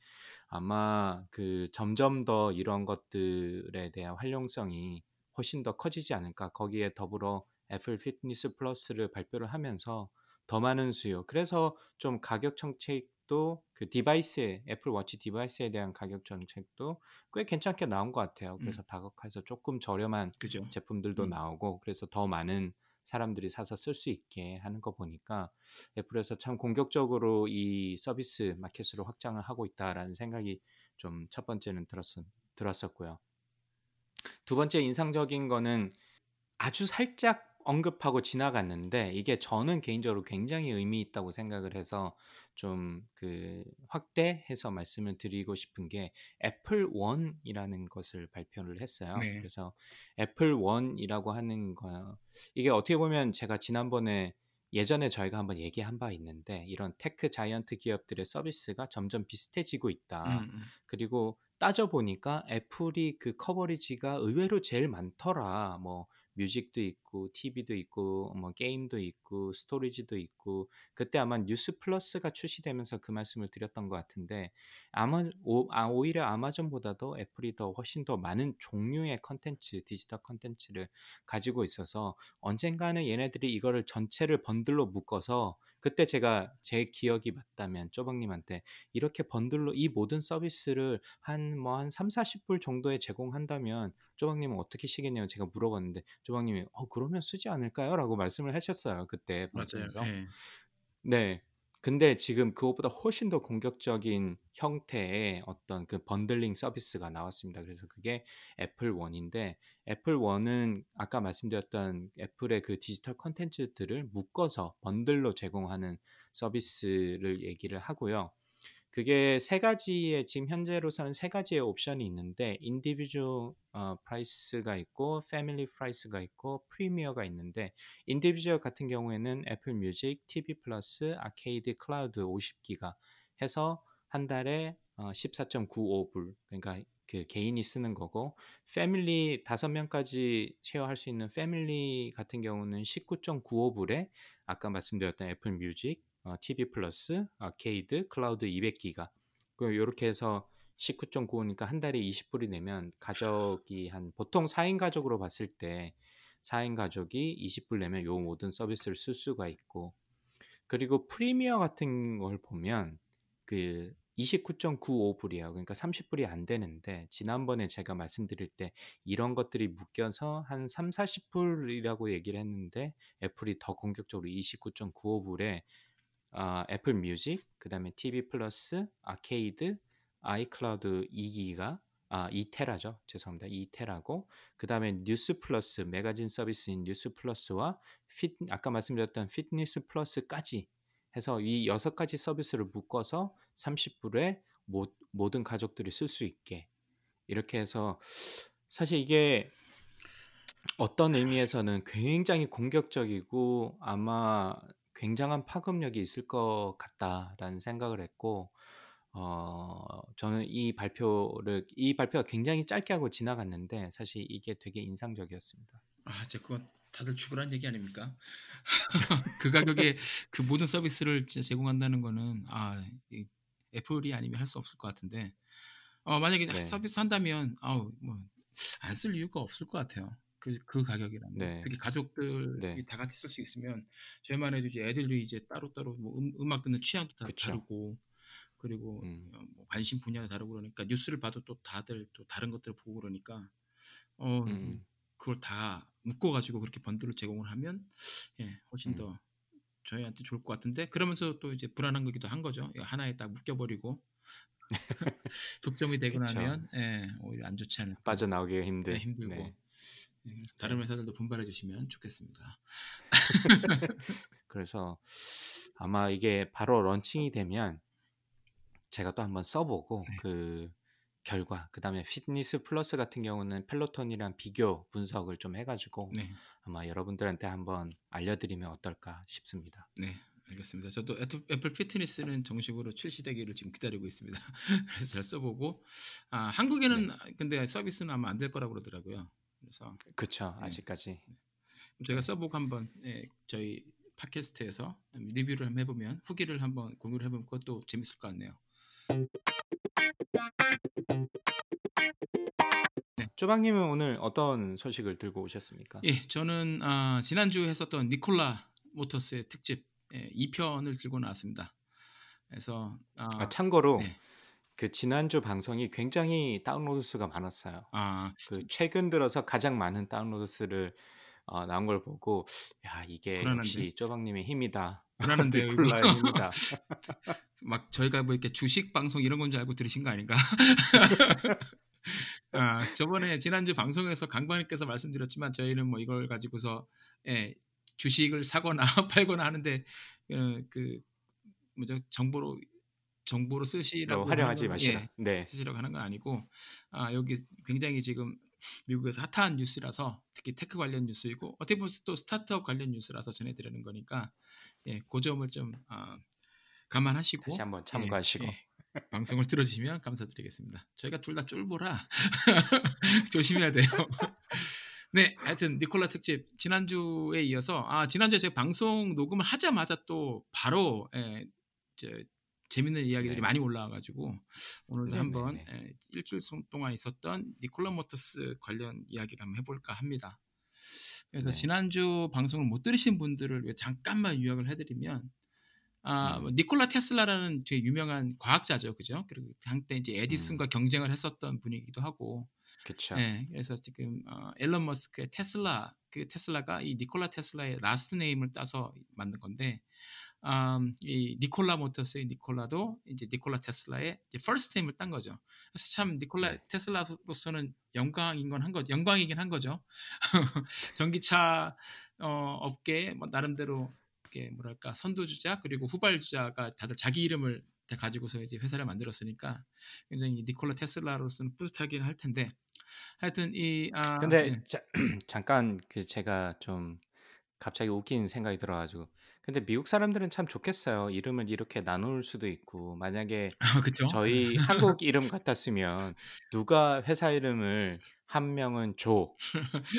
아마 그 점점 더 이런 것들에 대한 활용성이 훨씬 더 커지지 않을까. 거기에 더불어 애플 피트니스 플러스를 발표를 하면서 더 많은 수요. 그래서 좀 가격 정책도 그 device에 애플 워치 device에 대한 가격 정책도 꽤 괜찮게 나온 것 같아요. 그래서 음. 다각화해서 조금 저렴한 그죠. 제품들도 음. 나오고 그래서 더 많은 사람들이 사서 쓸 수 있게 하는 거 보니까 애플에서 참 공격적으로 이 서비스 마켓으로 확장을 하고 있다라는 생각이 좀 첫 번째는 들었, 들었었고요. 두 번째 인상적인 거는 아주 살짝 언급하고 지나갔는데 이게 저는 개인적으로 굉장히 의미 있다고 생각을 해서 좀 그 확대해서 말씀을 드리고 싶은 게 애플 원이라는 것을 발표를 했어요. 네. 그래서 애플 원이라고 하는 거 이게 어떻게 보면 제가 지난번에 예전에 저희가 한번 얘기한 바 있는데 이런 tech giant 기업들의 서비스가 점점 비슷해지고 있다. 음, 음. 그리고 따져 보니까 애플이 그 coverage가 의외로 제일 많더라. 뭐 music도 있고 TV도 있고 뭐 게임도 있고 storage도 있고 그때 아마 뉴스 플러스가 출시되면서 그 말씀을 드렸던 것 같은데 아마 오, 아, 오히려 아마존보다도 애플이 더 훨씬 더 많은 종류의 컨텐츠 디지털 컨텐츠를 가지고 있어서 언젠가는 얘네들이 이거를 전체를 번들로 묶어서 그때 제가 제 기억이 맞다면 쪼박님한테 이렇게 번들로 이 모든 서비스를 한 뭐한 3, 40불 정도에 제공한다면 쪼박님은 어떻게 시겠냐고 제가 물어봤는데 쪼박님이 어 그러면 쓰지 않을까요?라고 말씀을 하셨어요. 그때. 방송에서. 예. 네. 근데 지금 그것보다 훨씬 더 공격적인 형태의 어떤 그 번들링 서비스가 나왔습니다. 그래서 그게 애플 원인데 애플 원은 아까 말씀드렸던 애플의 그 디지털 콘텐츠들을 묶어서 번들로 제공하는 서비스를 얘기를 하고요. 그게 세 가지의 지금 현재로서는 세 가지의 옵션이 있는데 individual 어, price가 있고 family price가 있고 프리미어가 있는데 individual 같은 경우에는 애플 뮤직, TV 플러스, 아케이드 클라우드 50기가 해서 한 달에 어, 14.95불 그러니까 그 개인이 쓰는 거고 family 다섯 명까지 share할 수 있는 family 같은 경우는 19.95불에 아까 말씀드렸던 애플 뮤직, 어, TV 플러스, 아케이드, 클라우드 200기가 이렇게 해서 19.95니까 한 달에 20불이 내면 가족이 한 보통 4인 가족으로 봤을 때 4인 가족이 20불 내면 요 모든 서비스를 쓸 수가 있고 그리고 프리미어 같은 걸 보면 그 29.95불이에요. 그러니까 30불이 안 되는데 지난번에 제가 말씀드릴 때 이런 것들이 묶여서 한 3, 40불이라고 얘기를 했는데 애플이 더 공격적으로 29.95불에 어, 애플 뮤직, 그다음에 TV 플러스, 아케이드, 아이클라우드 2기가 아 2테라죠. 죄송합니다. 2테라고 그다음에 뉴스 플러스 매거진 서비스인 뉴스 플러스와 핏 아까 말씀드렸던 피트니스 플러스까지 해서 이 여섯 가지 서비스를 묶어서 30불에 모, 모든 가족들이 쓸 수 있게 이렇게 해서 사실 이게 어떤 의미에서는 굉장히 공격적이고 아마 굉장한 파급력이 있을 것 같다라는 생각을 했고 어 저는 이 발표를 이 발표가 굉장히 짧게 하고 지나갔는데 사실 이게 되게 인상적이었습니다. 아, 제 그건 다들 죽으란 얘기 아닙니까? [LAUGHS] 그 가격에 그 모든 서비스를 진짜 제공한다는 거는 아, 이 애플이 아니면 할 수 없을 것 같은데 어, 만약에 네. 서비스 한다면 아우 뭐 안 쓸 이유가 없을 것 같아요. 그, 그 가격이라면 네. 특히 가족들이 네. 다 같이 쓸 수 있으면 저희만 해도 이제 애들이 이제 따로따로 뭐 음, 음악 듣는 취향도 다 그쵸. 다르고 그리고 음. 어, 뭐 관심 분야도 다르고 그러니까 뉴스를 봐도 또 다들 또 다른 것들을 보고 그러니까 어 음. 그걸 다 묶어 가지고 그렇게 번들을 제공을 하면 예 훨씬 음. 더 저희한테 좋을 것 같은데 그러면서 또 이제 불안한 거기도 한 거죠 예, 하나에 딱 묶여버리고 [LAUGHS] 독점이 되고. 나면 예, 오히려 안 좋지 않을까 빠져나오기가 힘든. 네, 힘들고 네. 예, 그래서 다른 회사들도 분발해 주시면 좋겠습니다. [LAUGHS] 그래서 아마 이게 바로 런칭이 되면 제가 또 한번 써보고 네. 그 결과 그다음에 피트니스 플러스 같은 경우는 펠로톤이랑 비교 분석을 좀 해가지고 네, 아마 여러분들한테 한번 알려드리면 어떨까 싶습니다. 네, 알겠습니다. 저도 애플, 피트니스는 정식으로 출시되기를 지금 기다리고 있습니다. [LAUGHS] 그래서 잘 써보고 아, 한국에는 근데 서비스는 아마 안 될 거라고 그러더라고요. 그래서 그쵸 네. 아직까지 제가 써보고 한번 예, 저희 팟캐스트에서 리뷰를 한번 해보면 후기를 한번 공유를 해보면 그것도 재밌을 것 같네요. 쪼박님은 오늘 어떤 소식을 들고 오셨습니까? 예, 저는 아, 지난주 했었던 니콜라 모터스의 특집 예, 2편을 들고 나왔습니다. 그래서 아, 아, 참고로 네. 그 지난주 방송이 굉장히 다운로드 수가 많았어요. 아, 그 최근 들어서 가장 많은 다운로드 수를 어, 나온 걸 보고 야 이게 불안한데? 역시 쪼박님의 힘이다. 불안한데요, 이거. [LAUGHS] 니콜라의 힘이다. [LAUGHS] 막 저희가 뭐 이렇게 주식 방송 이런 건 줄 알고 들으신 거 아닌가? [LAUGHS] 아, 저번에 지난주 방송에서 강반님께서 말씀드렸지만 저희는 뭐 이걸 가지고서 예, 주식을 사거나 팔거나 하는데 어, 그 뭐죠 정보로 정보로 쓰시라고 뭐 활용하지 건- 마시라. 예, 네. 쓰시라고 하는 건 아니고 아, 여기 굉장히 지금 미국에서 핫한 뉴스라서 특히 테크 관련 뉴스이고 어떻게 보면 또 스타트업 관련 뉴스라서 전해드리는 거니까 예, 그 점을 좀 아, 감안하시고 다시 한번 예, 참고하시고. 예, 방송을 들어주시면 감사드리겠습니다. 저희가 둘 다 쫄보라 [LAUGHS] 조심해야 돼요. 네, 하여튼 니콜라 특집 지난주에 이어서 아 지난주에 제가 방송 녹음을 하자마자 또 바로 예, 저, 재밌는 이야기들이 네. 많이 올라와가지고 오늘도 네, 한번 네, 예, 일주일 동안 있었던 니콜라 모터스 관련 이야기를 한번 해볼까 합니다. 그래서 네. 지난주 방송을 못 들으신 분들을 위해 잠깐만 요약을 해드리면 아, 음. 뭐 니콜라 테슬라라는 되게 유명한 과학자죠, 그죠? 그리고 한때 이제 에디슨과 경쟁을 했었던 분이기도 하고, 그쵸. 네, 그래서 지금 어, 엘론 머스크의 테슬라, 그 테슬라가 이 니콜라 테슬라의 last name을 따서 만든 건데, 음, 이 니콜라 모터스의 니콜라도 이제 니콜라 테슬라의 이제 first name을 딴 거죠. 그래서 참 니콜라 네. 테슬라로서는 영광인 건 한 거, 영광이긴 한 거죠. [LAUGHS] 전기차 어, 업계 뭐 나름대로 이렇게 뭐랄까 선두주자 그리고 후발주자가 다들 자기 이름을 다 가지고서 이제 회사를 만들었으니까 굉장히 니콜라 테슬라로서는 뿌듯하긴 할 텐데 하여튼 이 아, 근데 예. 자, [CLEARS THROAT] 잠깐 그 제가 좀 갑자기 웃긴 생각이 들어가지고 근데 미국 사람들은 참 좋겠어요. 이름을 이렇게 나눌 수도 있고 만약에 그쵸? 저희 한국 [LAUGHS] 이름 같았으면 누가 회사 이름을 한 명은 조,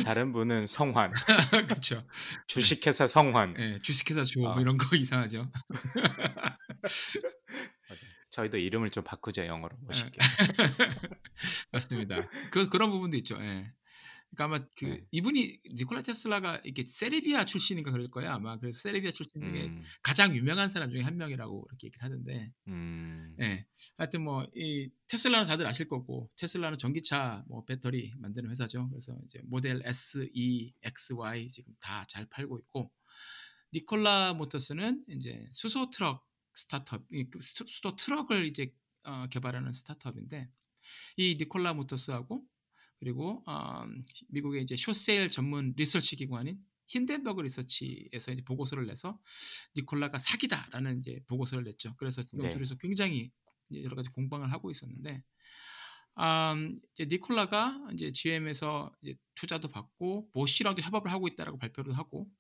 다른 분은 성환, [LAUGHS] 그쵸? 주식회사 성환. 예, 주식회사 주호 아. 뭐 이런 거 이상하죠. [LAUGHS] 저희도 이름을 좀 바꾸죠 영어로 멋있게. 맞습니다. 그 그런 부분도 있죠. 예. 그러니까 아마 그 네. 이분이 니콜라 테슬라가 이게 세르비아 출신인가 그럴 거야 아마 그래서 세르비아 출신 중에 음, 가장 유명한 사람 중에 한 명이라고 이렇게 얘기를 하던데 음, 예. 하여튼 뭐 이 테슬라는 다들 아실 거고 테슬라는 전기차 뭐 배터리 만드는 회사죠. 그래서 이제 모델 S, E, X, Y 지금 다 잘 팔고 있고 니콜라 모터스는 이제 수소 트럭 스타트업, 이그 수- 수소 트럭을 이제 어, 개발하는 스타트업인데 이 니콜라 모터스하고 그리고 어, 미국의 이제 short sale 전문 리서치 기관인 힌덴버그 리서치에서 이제 보고서를 내서 니콜라가 사기다라는 이제 보고서를 냈죠. 그래서 네. 둘이서 굉장히 여러 가지 공방을 하고 있었는데, 음, 이제 니콜라가 이제 GM에서 이제 투자도 받고 모시랑도 협업을 하고 있다라고 발표를 하고,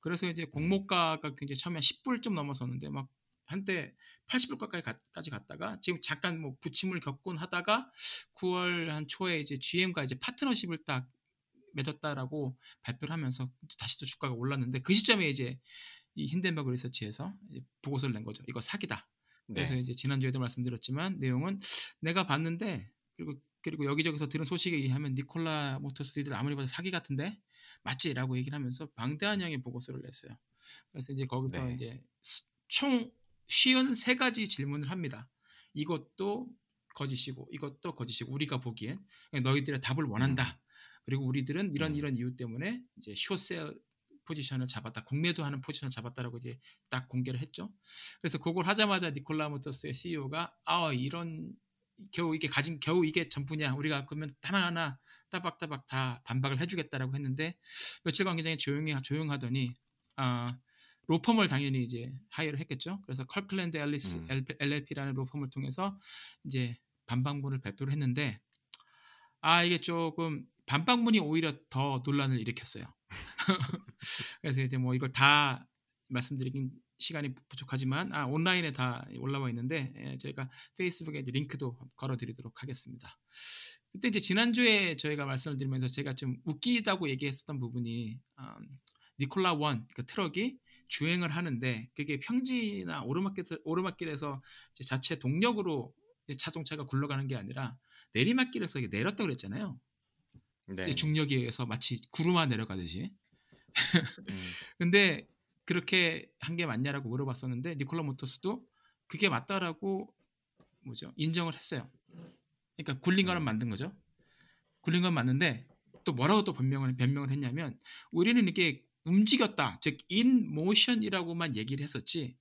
그래서 이제 공모가가 굉장히 처음에 10불 좀 넘어섰는데 막 한때 80불까지 갔다가 지금 잠깐 뭐 부침을 겪곤 하다가 9월 한 초에 이제 GM과 이제 파트너십을 딱 맺었다라고 발표를 하면서 다시 또 주가가 올랐는데 그 시점에 이제 이 힌덴버그 리서치에서 이제 보고서를 낸 거죠. 이거 사기다. 그래서 네. 이제 지난주에도 말씀드렸지만 내용은 내가 봤는데 그리고 그리고 여기저기서 들은 소식에 의하면 니콜라 모터스들 아무리 봐도 사기 같은데 맞지라고 얘기를 하면서 방대한 양의 보고서를 냈어요. 그래서 이제 거기서 네. 이제 스- 총 쉬운 세 가지 질문을 합니다. 이것도 거짓이고 이것도 거짓이고 우리가 보기엔 너희들의 답을 원한다. 그리고 우리들은 이런 음. 이런 이유 때문에 이제 short sell 포지션을 잡았다. 공매도 하는 포지션을 잡았다라고 이제 딱 공개를 했죠. 그래서 그걸 하자마자 니콜라 모터스의 CEO가 아 이런 겨우 이게 가진 겨우 이게 전부냐 우리가 그러면 하나하나 따박따박 다 반박을 해주겠다라고 했는데 며칠간 굉장히 조용히 조용하더니 아 로펌을 당연히 이제 hire를 했겠죠. 그래서 커클랜드 엘리스 음. LLP라는 로펌을 통해서 이제 반박문을 발표를 했는데 아 이게 조금 반박문이 오히려 더 논란을 일으켰어요. [LAUGHS] 그래서 이제 뭐 이걸 다 말씀드리긴 시간이 부족하지만 아 온라인에 다 올라와 있는데 예, 저희가 페이스북에 링크도 걸어드리도록 하겠습니다. 그때 이제 지난주에 저희가 말씀을 드리면서 제가 좀 웃기다고 얘기했었던 부분이 음, 니콜라 원 그 트럭이 주행을 하는데 그게 평지나 오르막길에서, 오르막길에서 자체 동력으로 자동차가 굴러가는 게 아니라 내리막길에서 이게 내렸다 그랬잖아요. 네. 중력에 의해서 마치 구름아 내려가듯이. 음, [LAUGHS] 근데 그렇게 한 게 맞냐라고 물어봤었는데 니콜라 모터스도 그게 맞다라고 뭐죠 인정을 했어요. 그러니까 굴린 거는 음. 만든 거죠. 굴린 건 맞는데 또 뭐라고 또 변명을 변명을 했냐면 우리는 이게 움직였다, 즉 in motion이라고만 얘기를 했었지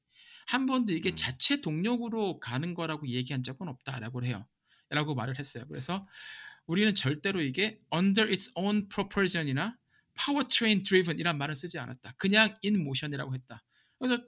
한 번도 이게 음. 자체 동력으로 가는 거라고 얘기한 적은 없다라고 해요. 라고 말을 했어요. 그래서 우리는 절대로 이게 under its own propulsion이나 powertrain driven 이란 말을 쓰지 않았다. 그냥 in motion이라고 했다. 그래서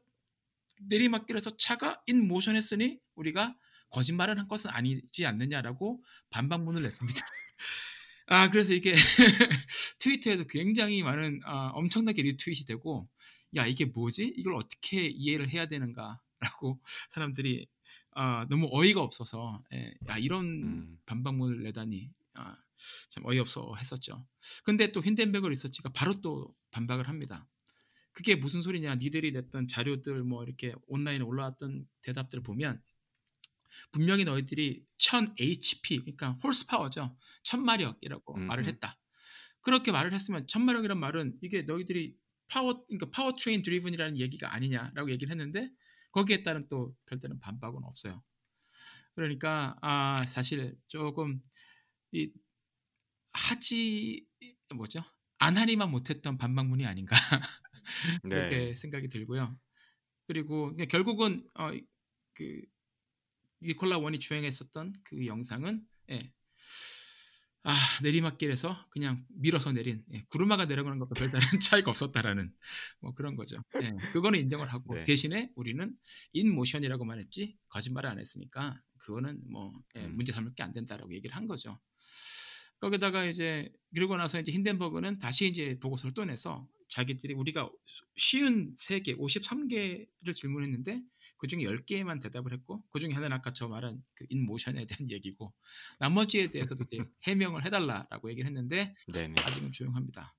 내리막길에서 차가 in motion 했으니 우리가 거짓말을 한 것은 아니지 않느냐라고 반박문을 냈습니다. [LAUGHS] 아 그래서 이게 [LAUGHS] 트위터에서 굉장히 많은 아, 엄청나게 리트윗이 되고 야 이게 뭐지? 이걸 어떻게 이해를 해야 되는가 라고 [LAUGHS] 사람들이 아, 너무 어이가 없어서 예, 야 이런 음. 반박문을 내다니 아, 참 어이없어 했었죠. 근데 또 힌덴베거 리서치가 바로 또 반박을 합니다. 그게 무슨 소리냐? 니들이 냈던 자료들 뭐 이렇게 온라인에 올라왔던 대답들 보면 분명히 너희들이 1000 HP 그러니까 홀스파워죠. 1000마력이라고 음, 말을 음. 했다. 그렇게 말을 했으면 1000마력이란 말은 이게 너희들이 파워 그러니까 powertrain driven이라는 얘기가 아니냐라고 얘기를 했는데 거기에 따른 또 별다른 반박은 없어요. 그러니까 아 사실 조금 이 하지 뭐죠? 안 하니만 못했던 반박문이 아닌가 [LAUGHS] 그렇게 네. 생각이 들고요. 그리고 결국은 어, 그 니콜라 원이 주행했었던 그 영상은 예. 아 내리막길에서 그냥 밀어서 내린 예, 구르마가 내려가는 것과 별다른 [LAUGHS] 차이가 없었다라는 뭐 그런 거죠. 예, 그거는 인정을 하고 네. 대신에 우리는 인 모션이라고만 했지 거짓말을 안 했으니까 그거는 뭐 예, 음. 문제 삼을 게 안 된다라고 얘기를 한 거죠. 거기다가 이제 그러고 나서 이제 힌덴버그는 다시 이제 보고서를 또 내서 자기들이 우리가 쉬운 3개, 53개를 질문했는데 그 중에 10개만 대답을 했고 그 중에 하나는 아까 저 말한 그 인모션에 대한 [LAUGHS] 얘기고 나머지에 대해서도 이제 해명을 해달라라고 얘기를 했는데 네네. 아직은 조용합니다.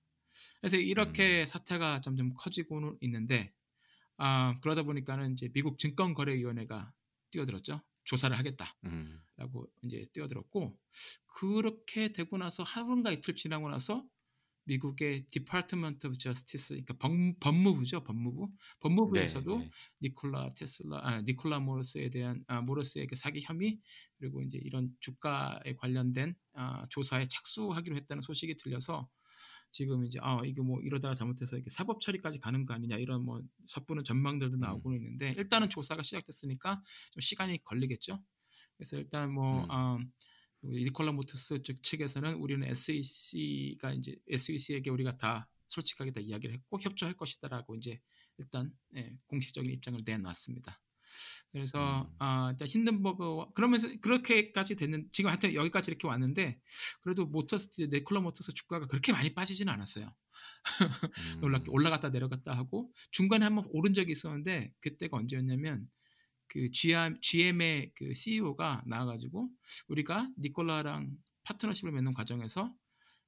그래서 이렇게 사태가 점점 커지고는 있는데 아, 그러다 보니까는 이제 미국 증권거래위원회가 뛰어들었죠. 조사를 하겠다. 음. 라고 이제 뛰어들었고 그렇게 되고 나서 하루인가 이틀 지나고 나서 미국의 Department of Justice 그러니까 법, 법무부죠 법무부 법무부에서도 네, 네. 니콜라 테슬라 아 니콜라 모로스에 대한 아, 모로스의 그 사기 혐의 그리고 이제 이런 주가에 관련된 아, 조사에 착수하기로 했다는 소식이 들려서 지금 이제 아 이게 뭐 이러다가 잘못해서 이게 사법 처리까지 가는 거 아니냐 이런 뭐 섣부른 전망들도 음. 나오고 있는데 일단은 조사가 시작됐으니까 좀 시간이 걸리겠죠. 그래서 일단 뭐 음. 아, 니콜라 모터스 쪽 측에서는 우리는 SEC가 이제 SEC에게 우리가 다 솔직하게 다 이야기를 했고 협조할 것이다라고 이제 일단 예, 공식적인 입장을 내놨습니다. 그래서 음. 아, 일단 힌든버그 그러면서 그렇게까지 됐는 지금 하여튼 여기까지 이렇게 왔는데 그래도 모터스 니콜라 모터스 주가가 그렇게 많이 빠지지는 않았어요. [LAUGHS] 음. 올라갔다 내려갔다 하고 중간에 한번 오른 적이 있었는데 그때가 언제였냐면 그 GM, GM의 그 CEO가 나와가지고 우리가 니콜라랑 파트너십을 맺는 과정에서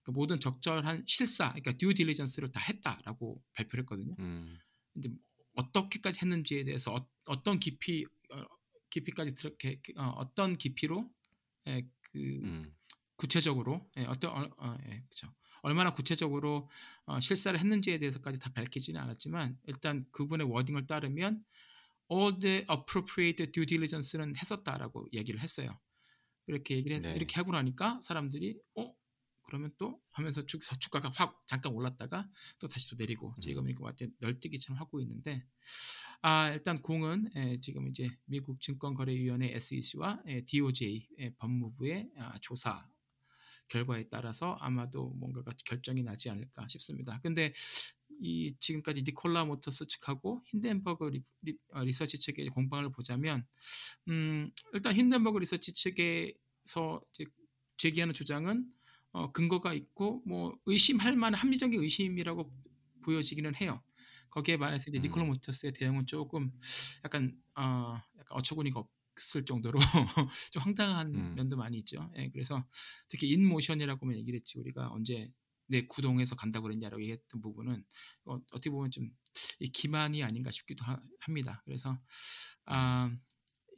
그 모든 적절한 실사, 그러니까 듀 딜리전스를 다 했다라고 발표를 했거든요. 음. 근데 어떻게까지 했는지에 대해서 어, 떤 깊이 어, 깊이까지 들게 어, 떤 깊이로 예, 그 음. 구체적으로 예, 어떤 어, 어, 예, 그렇죠. 얼마나 구체적으로 어, 실사를 했는지에 대해서까지 다 밝히지는 않았지만 일단 그분의 워딩을 따르면 all the appropriate due diligence는 했었다라고 얘기를 했어요. 그렇게 얘기를 해서 네. 이렇게 하고 나니까 사람들이 어 그러면 또 하면서 주, 주가가 확 잠깐 올랐다가 또 다시 또 내리고 음. 지금 이렇게 완전 널뛰기처럼 하고 있는데 아 일단 공은 에, 지금 이제 미국 증권거래위원회 SEC와 에, DOJ 에, 법무부의 아, 조사 결과에 따라서 아마도 뭔가가 결정이 나지 않을까 싶습니다. 근데 이 지금까지 니콜라 모터스 측하고 힌덴버그 리, 리, 어, 리서치 측의 공방을 보자면 음, 일단 힌덴버그 리서치 측에서 제기하는 주장은 어, 근거가 있고 뭐 의심할 만한 합리적인 의심이라고 보여지기는 해요. 거기에 반해서 이제 음. 니콜라 모터스의 대응은 조금 약간 어, 약간 어처구니가 없을 정도로 [LAUGHS] 좀 황당한 음. 면도 많이 있죠. 예, 그래서 특히 인모션이라고만 얘기를 했지 우리가 언제 내 구동해서 간다고 그랬냐라고 얘기했던 부분은 어, 어떻게 보면 좀이 기만이 아닌가 싶기도 하, 합니다. 그래서 아,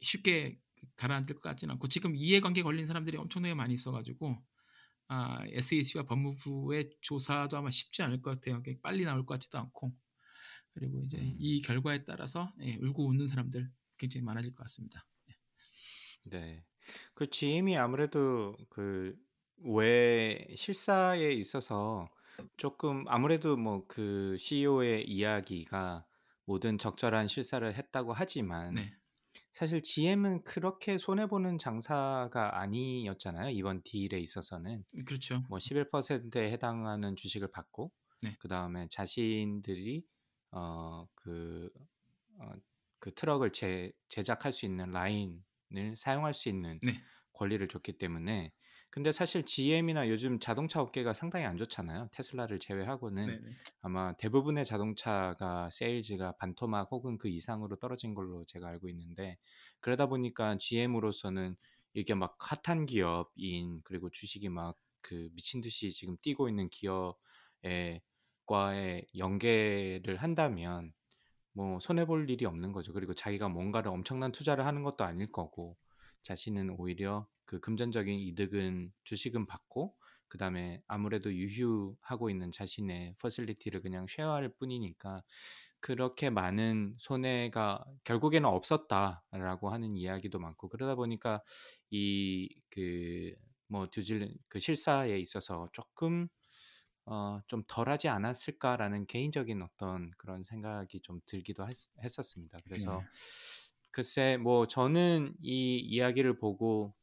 쉽게 가라앉을 것 같지는 않고 지금 이해관계 걸린 사람들이 엄청나게 많이 있어가지고 아, SEC와 법무부의 조사도 아마 쉽지 않을 것 같아요. 빨리 나올 것 같지도 않고 그리고 이제 음. 이 결과에 따라서 예, 울고 웃는 사람들 굉장히 많아질 것 같습니다. 네. 그 GM이 아무래도 그 왜 실사에 있어서 조금 아무래도 뭐 그 CEO의 이야기가 모든 적절한 실사를 했다고 하지만 네. 사실 GM은 그렇게 손해 보는 장사가 아니었잖아요. 이번 딜에 있어서는. 그렇죠. 뭐 11%에 해당하는 주식을 받고 네. 그다음에 자신들이 어 그 어, 그 트럭을 제, 제작할 수 있는 라인을 사용할 수 있는 네. 권리를 줬기 때문에 근데 사실 GM이나 요즘 자동차 업계가 상당히 안 좋잖아요. 테슬라를 제외하고는 네, 네. 아마 대부분의 자동차가 세일즈가 반토막 혹은 그 이상으로 떨어진 걸로 제가 알고 있는데 그러다 보니까 GM으로서는 이게 막 핫한 기업인 그리고 주식이 막 그 미친 듯이 지금 뛰고 있는 기업에 과에 연계를 한다면 뭐 손해 볼 일이 없는 거죠. 그리고 자기가 뭔가를 엄청난 투자를 하는 것도 아닐 거고 자신은 오히려 그 금전적인 이득은 주식은 받고 그 다음에 아무래도 유휴하고 있는 자신의 facility를 그냥 share할 뿐이니까 그렇게 많은 손해가 결국에는 없었다라고 하는 이야기도 많고 그러다 보니까 이그뭐 두질 그 실사에 있어서 조금 어, 좀 덜하지 않았을까라는 개인적인 어떤 그런 생각이 좀 들기도 했, 했었습니다. 그래서 예. 글쎄 뭐 저는 이 이야기를 보고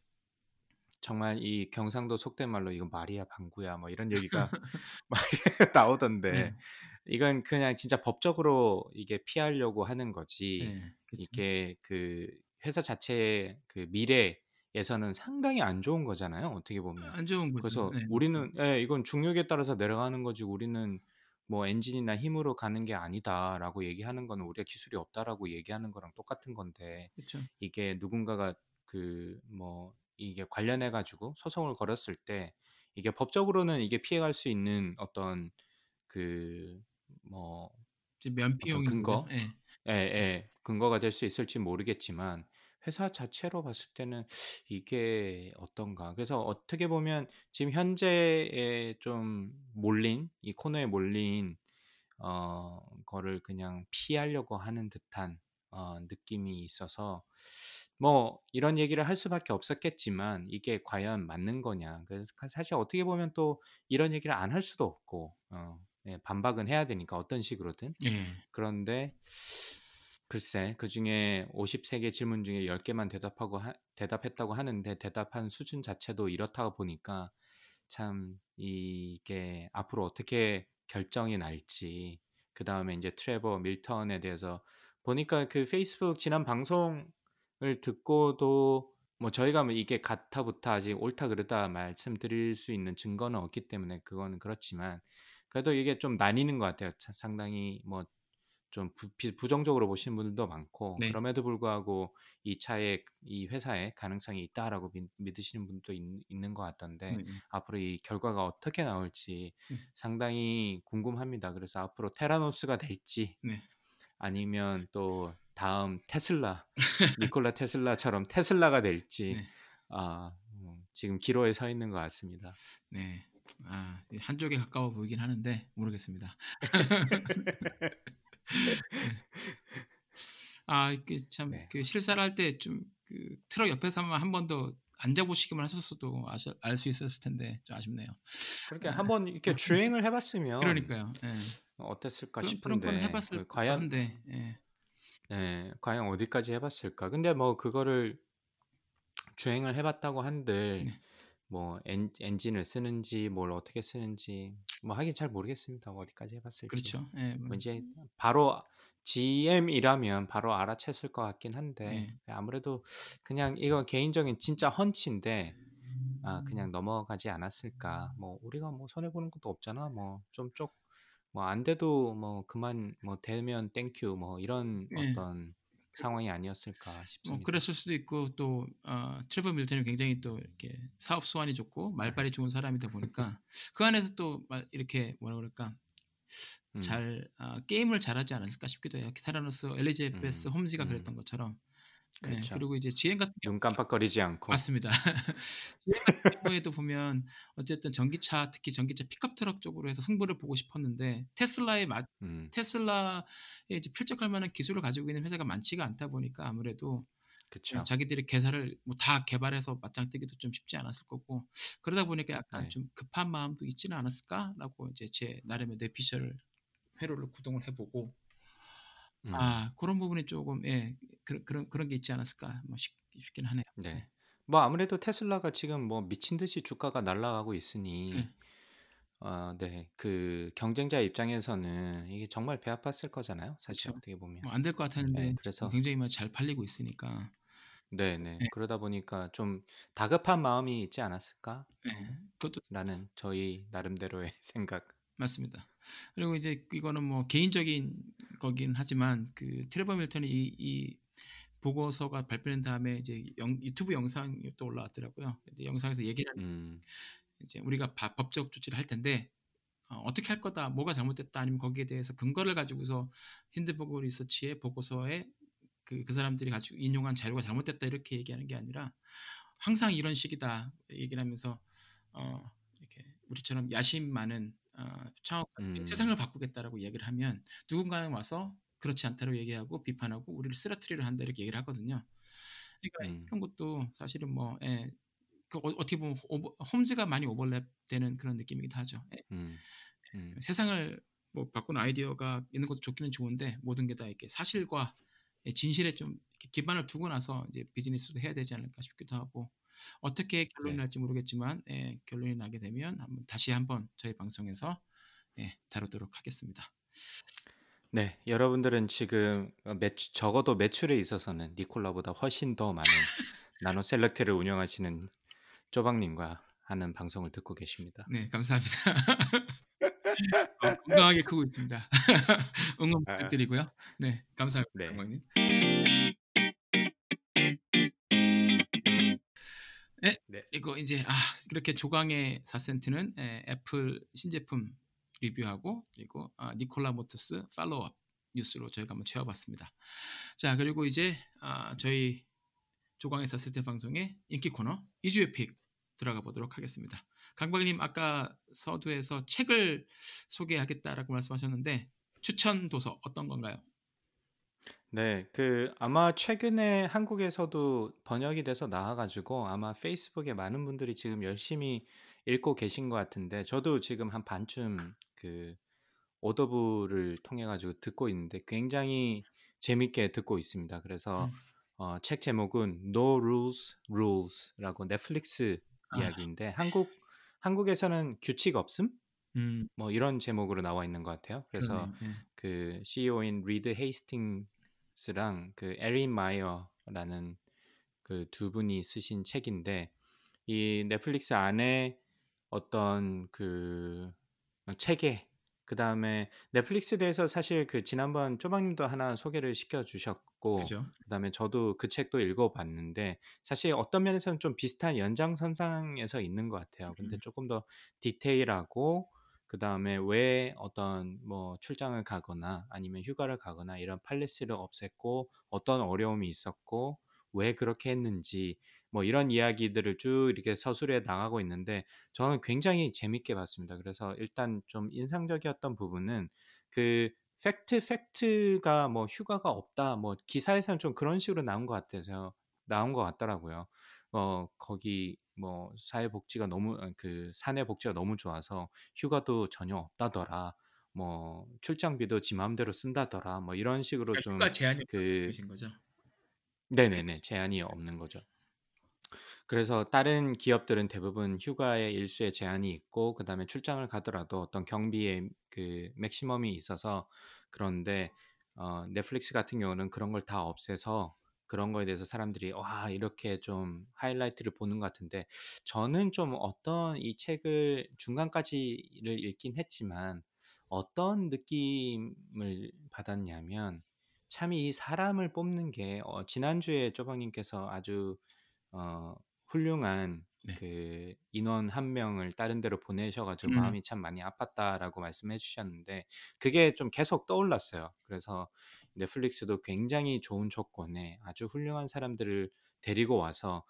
정말 이 경상도 속된 말로 이건 말이야 방구야 뭐 이런 얘기가 [LAUGHS] [LAUGHS] 막 [LAUGHS] 나오던데 네. 이건 그냥 진짜 법적으로 이게 피하려고 하는 거지 예. 그렇죠. 이게 그 회사 자체의 그 미래에서는 상당히 안 좋은 거잖아요 어떻게 보면 안 좋은 거죠. 그래서 네, 우리는 예, 이건 중력에 따라서 내려가는 거지 우리는 뭐 엔진이나 힘으로 가는 게 아니다라고 얘기하는 거는 우리가 기술이 없다라고 얘기하는 거랑 똑같은 건데 그렇죠. 이게 누군가가 그 뭐 이게 관련해 가지고 소송을 걸었을 때 이게 법적으로는 이게 피해갈 수 있는 어떤 그뭐 면피용인 근거. 예. 예, 예, 근거가 될 수 있을지 모르겠지만 회사 자체로 봤을 때는 이게 어떤가. 그래서 어떻게 보면 지금 현재에 좀 몰린 이 코너에 몰린 어 거를 그냥 피하려고 하는 듯한 어 느낌이 있어서 뭐 이런 얘기를 할 수밖에 없었겠지만 이게 과연 맞는 거냐. 그래서 사실 어떻게 보면 또 이런 얘기를 안 할 수도 없고 어 예, 반박은 해야 되니까 어떤 식으로든. 예. 그런데 글쎄 그 중에 53개 질문 중에 10개만 대답하고 하, 대답했다고 하는데 대답한 수준 자체도 이렇다 보니까 참 이게 앞으로 어떻게 결정이 날지 그 다음에 이제 트레버 밀턴에 대해서 보니까 그 페이스북 지난 방송을 듣고도 뭐 저희가 뭐 이게 같아부터 아직 옳다 그르다 말씀드릴 수 있는 증거는 없기 때문에 그거는 그렇지만 그래도 이게 좀 나뉘는 것 같아요. 차- 상당히 뭐 좀 부정적으로 보시는 분들도 많고 네. 그럼에도 불구하고 이 차에 이 회사에 가능성이 있다라고 믿, 믿으시는 분도 있, 있는 것 같던데 네, 네. 앞으로 이 결과가 어떻게 나올지 음. 상당히 궁금합니다. 그래서 앞으로 테라노스가 될지 네. 아니면 또 다음 테슬라 [LAUGHS] 니콜라 테슬라처럼 테슬라가 될지 네. 아, 음, 지금 기로에 서 있는 것 같습니다. 네. 아, 한쪽에 가까워 보이긴 하는데 모르겠습니다. [LAUGHS] 아, 참 네. 그 실사를 할 때 좀 그 트럭 옆에서만 한 번 더 앉아보시기만 하셨어도 알 수 있었을 텐데 좀 아쉽네요. 그렇게 한번 이렇게 주행을 해봤으면 그러니까요. 예. 어땠을까 그런, 그런 건 싶은데 해봤을 그 과연 한데 예. 네, 과연 어디까지 해봤을까? 근데 뭐 그거를 주행을 해봤다고 한들 네. 뭐 엔, 엔진을 쓰는지 뭘 어떻게 쓰는지 뭐 하긴 잘 모르겠습니다. 어디까지 해봤을지. 그렇죠. 예. 뭐 이제 바로 GM이라면 바로 알아챘을 것 같긴 한데 네. 아무래도 그냥 이건 개인적인 진짜 헌치인데 아 그냥 넘어가지 않았을까. 뭐 우리가 뭐 손해 보는 것도 없잖아. 뭐좀쪽 뭐 안 돼도 뭐 그만 뭐 되면 thank you 뭐 이런 네. 어떤 상황이 아니었을까 뭐 싶습니다. 그랬을 수도 있고 또 어, 트래버 밀턴이 굉장히 또 이렇게 사업 수완이 좋고 말발이 좋은 사람이다 보니까 그 안에서 또막 이렇게 뭐라 그럴까 음, 잘 어, 게임을 잘하지 않았을까 싶기도 해요. 테라노스 엘리자베스 음, 홈즈가 음. 그랬던 것처럼. 네, 그렇죠. 그리고 이제 GM 같은 경우 눈 깜빡거리지 않고. 맞습니다. [LAUGHS] GM 같은 경우에도 보면 어쨌든 전기차 특히 전기차 픽업 트럭 쪽으로 해서 승부를 보고 싶었는데 테슬라의 마, 음, 테슬라에 이제 필적할 만한 기술을 가지고 있는 회사가 많지가 않다 보니까 아무래도 그쵸. 자기들이 개사를 뭐 다 개발해서 맞짱 뜨기도 좀 쉽지 않았을 거고 그러다 보니까 약간 네. 좀 급한 마음도 있지는 않았을까라고 이제 제 나름의 뇌피셜 회로를 구동을 해보고 음. 아 그런 부분이 조금 예 그런 그런 그런 게 있지 않았을까 뭐 싶, 싶긴 하네요. 네. 뭐 아무래도 테슬라가 지금 뭐 미친 듯이 주가가 날아가고 있으니 네. 어, 네. 그 경쟁자 입장에서는 이게 정말 배 아팠을 거잖아요. 사실 그쵸. 어떻게 보면. 뭐 안될 것 같았는데 네, 그래서 굉장히 뭐잘 팔리고 있으니까 네, 네. 네. 그러다 보니까 좀 다급한 마음이 있지 않았을까? 네. 그것도 라는 저희 나름대로의 [LAUGHS] 생각. 맞습니다. 그리고 이제 이거는 뭐 개인적인 거긴 하지만 그 트레버 밀턴이 이, 이 보고서가 발표된 다음에 이제 영, 유튜브 영상이 또 올라왔더라고요. 근데 영상에서 얘기를 음, 이제 우리가 바- 법적 조치를 할 텐데 어, 떻게 할 거다, 뭐가 잘못됐다, 아니면 거기에 대해서 근거를 가지고서 힌드버그 리서치의 보고서에 그, 그 사람들이 가지고 인용한 자료가 잘못됐다 이렇게 얘기하는 게 아니라 항상 이런 식이다 얘기를 하면서 어, 이렇게 우리처럼 야심 많은 어, 창업가들이 음. 세상을 바꾸겠다라고 얘기를 하면 누군가는 와서 그렇지 않다고 얘기하고 비판하고 우리를 쓰러트리려 한다 이렇게 얘기를 하거든요. 그러니까 음. 이런 것도 사실은 뭐 예, 그 어, 어떻게 보면 오버, 홈즈가 많이 오버랩되는 그런 느낌이기도 하죠. 예, 음, 음, 세상을 뭐 바꾸는 아이디어가 있는 것도 좋기는 좋은데 모든 게 다 이렇게 사실과 예, 진실에 좀 기반을 두고 나서 이제 비즈니스도 해야 되지 않을까 싶기도 하고 어떻게 결론이 네. 날지 모르겠지만 예, 결론이 나게 되면 한번 다시 한번 저희 방송에서 예, 다루도록 하겠습니다. 네, 여러분들은 지금 매출, 적어도 매출에 있어서는 니콜라보다 훨씬 더 많은 [LAUGHS] 나노 셀렉트를 운영하시는 쪼박님과 하는 방송을 듣고 계십니다. 네, 감사합니다. [LAUGHS] 어, 건강하게 크고 있습니다. [LAUGHS] 응원 아. 부탁드리고요. 네, 감사합니다, 네. 장관님. 네. 그리고 이제 아 그렇게 조강의 4센트는 에, 애플 신제품 리뷰하고 그리고 아, 니콜라 모터스 follow-up 뉴스로 저희가 한번 채워봤습니다. 자 그리고 이제 아, 저희 조강의 4센트 방송의 인기 코너 이 주의 pick 들어가 보도록 하겠습니다. 강박님 아까 서두에서 책을 소개하겠다라고 말씀하셨는데 추천 도서 어떤 건가요? 네, 그 아마 최근에 한국에서도 번역이 돼서 나와가지고 아마 페이스북에 많은 분들이 지금 열심히 읽고 계신 것 같은데 저도 지금 한 반쯤 그 Audible을 통해 가지고 듣고 있는데 굉장히 재밌게 듣고 있습니다. 그래서 음. 어, 책 제목은 No Rules Rules라고 넷플릭스 아. 이야기인데 한국 한국에서는 규칙 없음 음, 뭐 이런 제목으로 나와 있는 것 같아요. 그래서 그러네요. 예. 그 CEO인 리드 헤이스팅스랑 그 에린 마이어라는 그 두 분이 쓰신 책인데 이 넷플릭스 안에 어떤 그 체계 그 다음에 넷플릭스에 대해서 사실 그 지난번 쪼박님도 하나 소개를 시켜 주셨고 그죠? 그다음에 저도 그 책도 읽어 봤는데 사실 어떤 면에서는 좀 비슷한 연장선상에서 있는 것 같아요. 근데 음. 조금 더 디테일하고 그 다음에 왜 어떤 뭐 출장을 가거나 아니면 휴가를 가거나 이런 팔레스를 없앴고 어떤 어려움이 있었고 왜 그렇게 했는지 뭐 이런 이야기들을 쭉 이렇게 서술해 나가고 있는데 저는 굉장히 재밌게 봤습니다. 그래서 일단 좀 인상적이었던 부분은 그 팩트 팩트가 뭐 휴가가 없다 뭐 기사에서는 좀 그런 식으로 나온 것 같아서 나온 것 같더라고요. 어 거기 뭐 사회복지가 너무 아, 그 사내 복지가 너무 좋아서 휴가도 전혀 없다더라. 뭐 출장비도 지 마음대로 쓴다더라. 뭐 이런 식으로 그러니까 좀 휴가 제한이 그 거죠? 네네네 제한이 없는 거죠. 그래서 다른 기업들은 대부분 휴가의 일수에 제한이 있고 그다음에 출장을 가더라도 어떤 경비의 그 맥시멈이 있어서 그런데 어, 넷플릭스 같은 경우는 그런 걸 다 없애서 그런 거에 대해서 사람들이 와 이렇게 좀 하이라이트를 보는 것 같은데 저는 좀 어떤 이 책을 중간까지를 읽긴 했지만 어떤 느낌을 받았냐면 참 이 사람을 뽑는 게 어, 지난주에 쪼박님께서 아주 어, 훌륭한 네. 그 인원 한 명을 다른 데로 보내셔가지고 음. 마음이 참 많이 아팠다라고 말씀해 주셨는데 그게 좀 계속 떠올랐어요. 그래서 넷플릭스도 굉장히 좋은 조건에 아주 훌륭한 사람들을 데리고 와서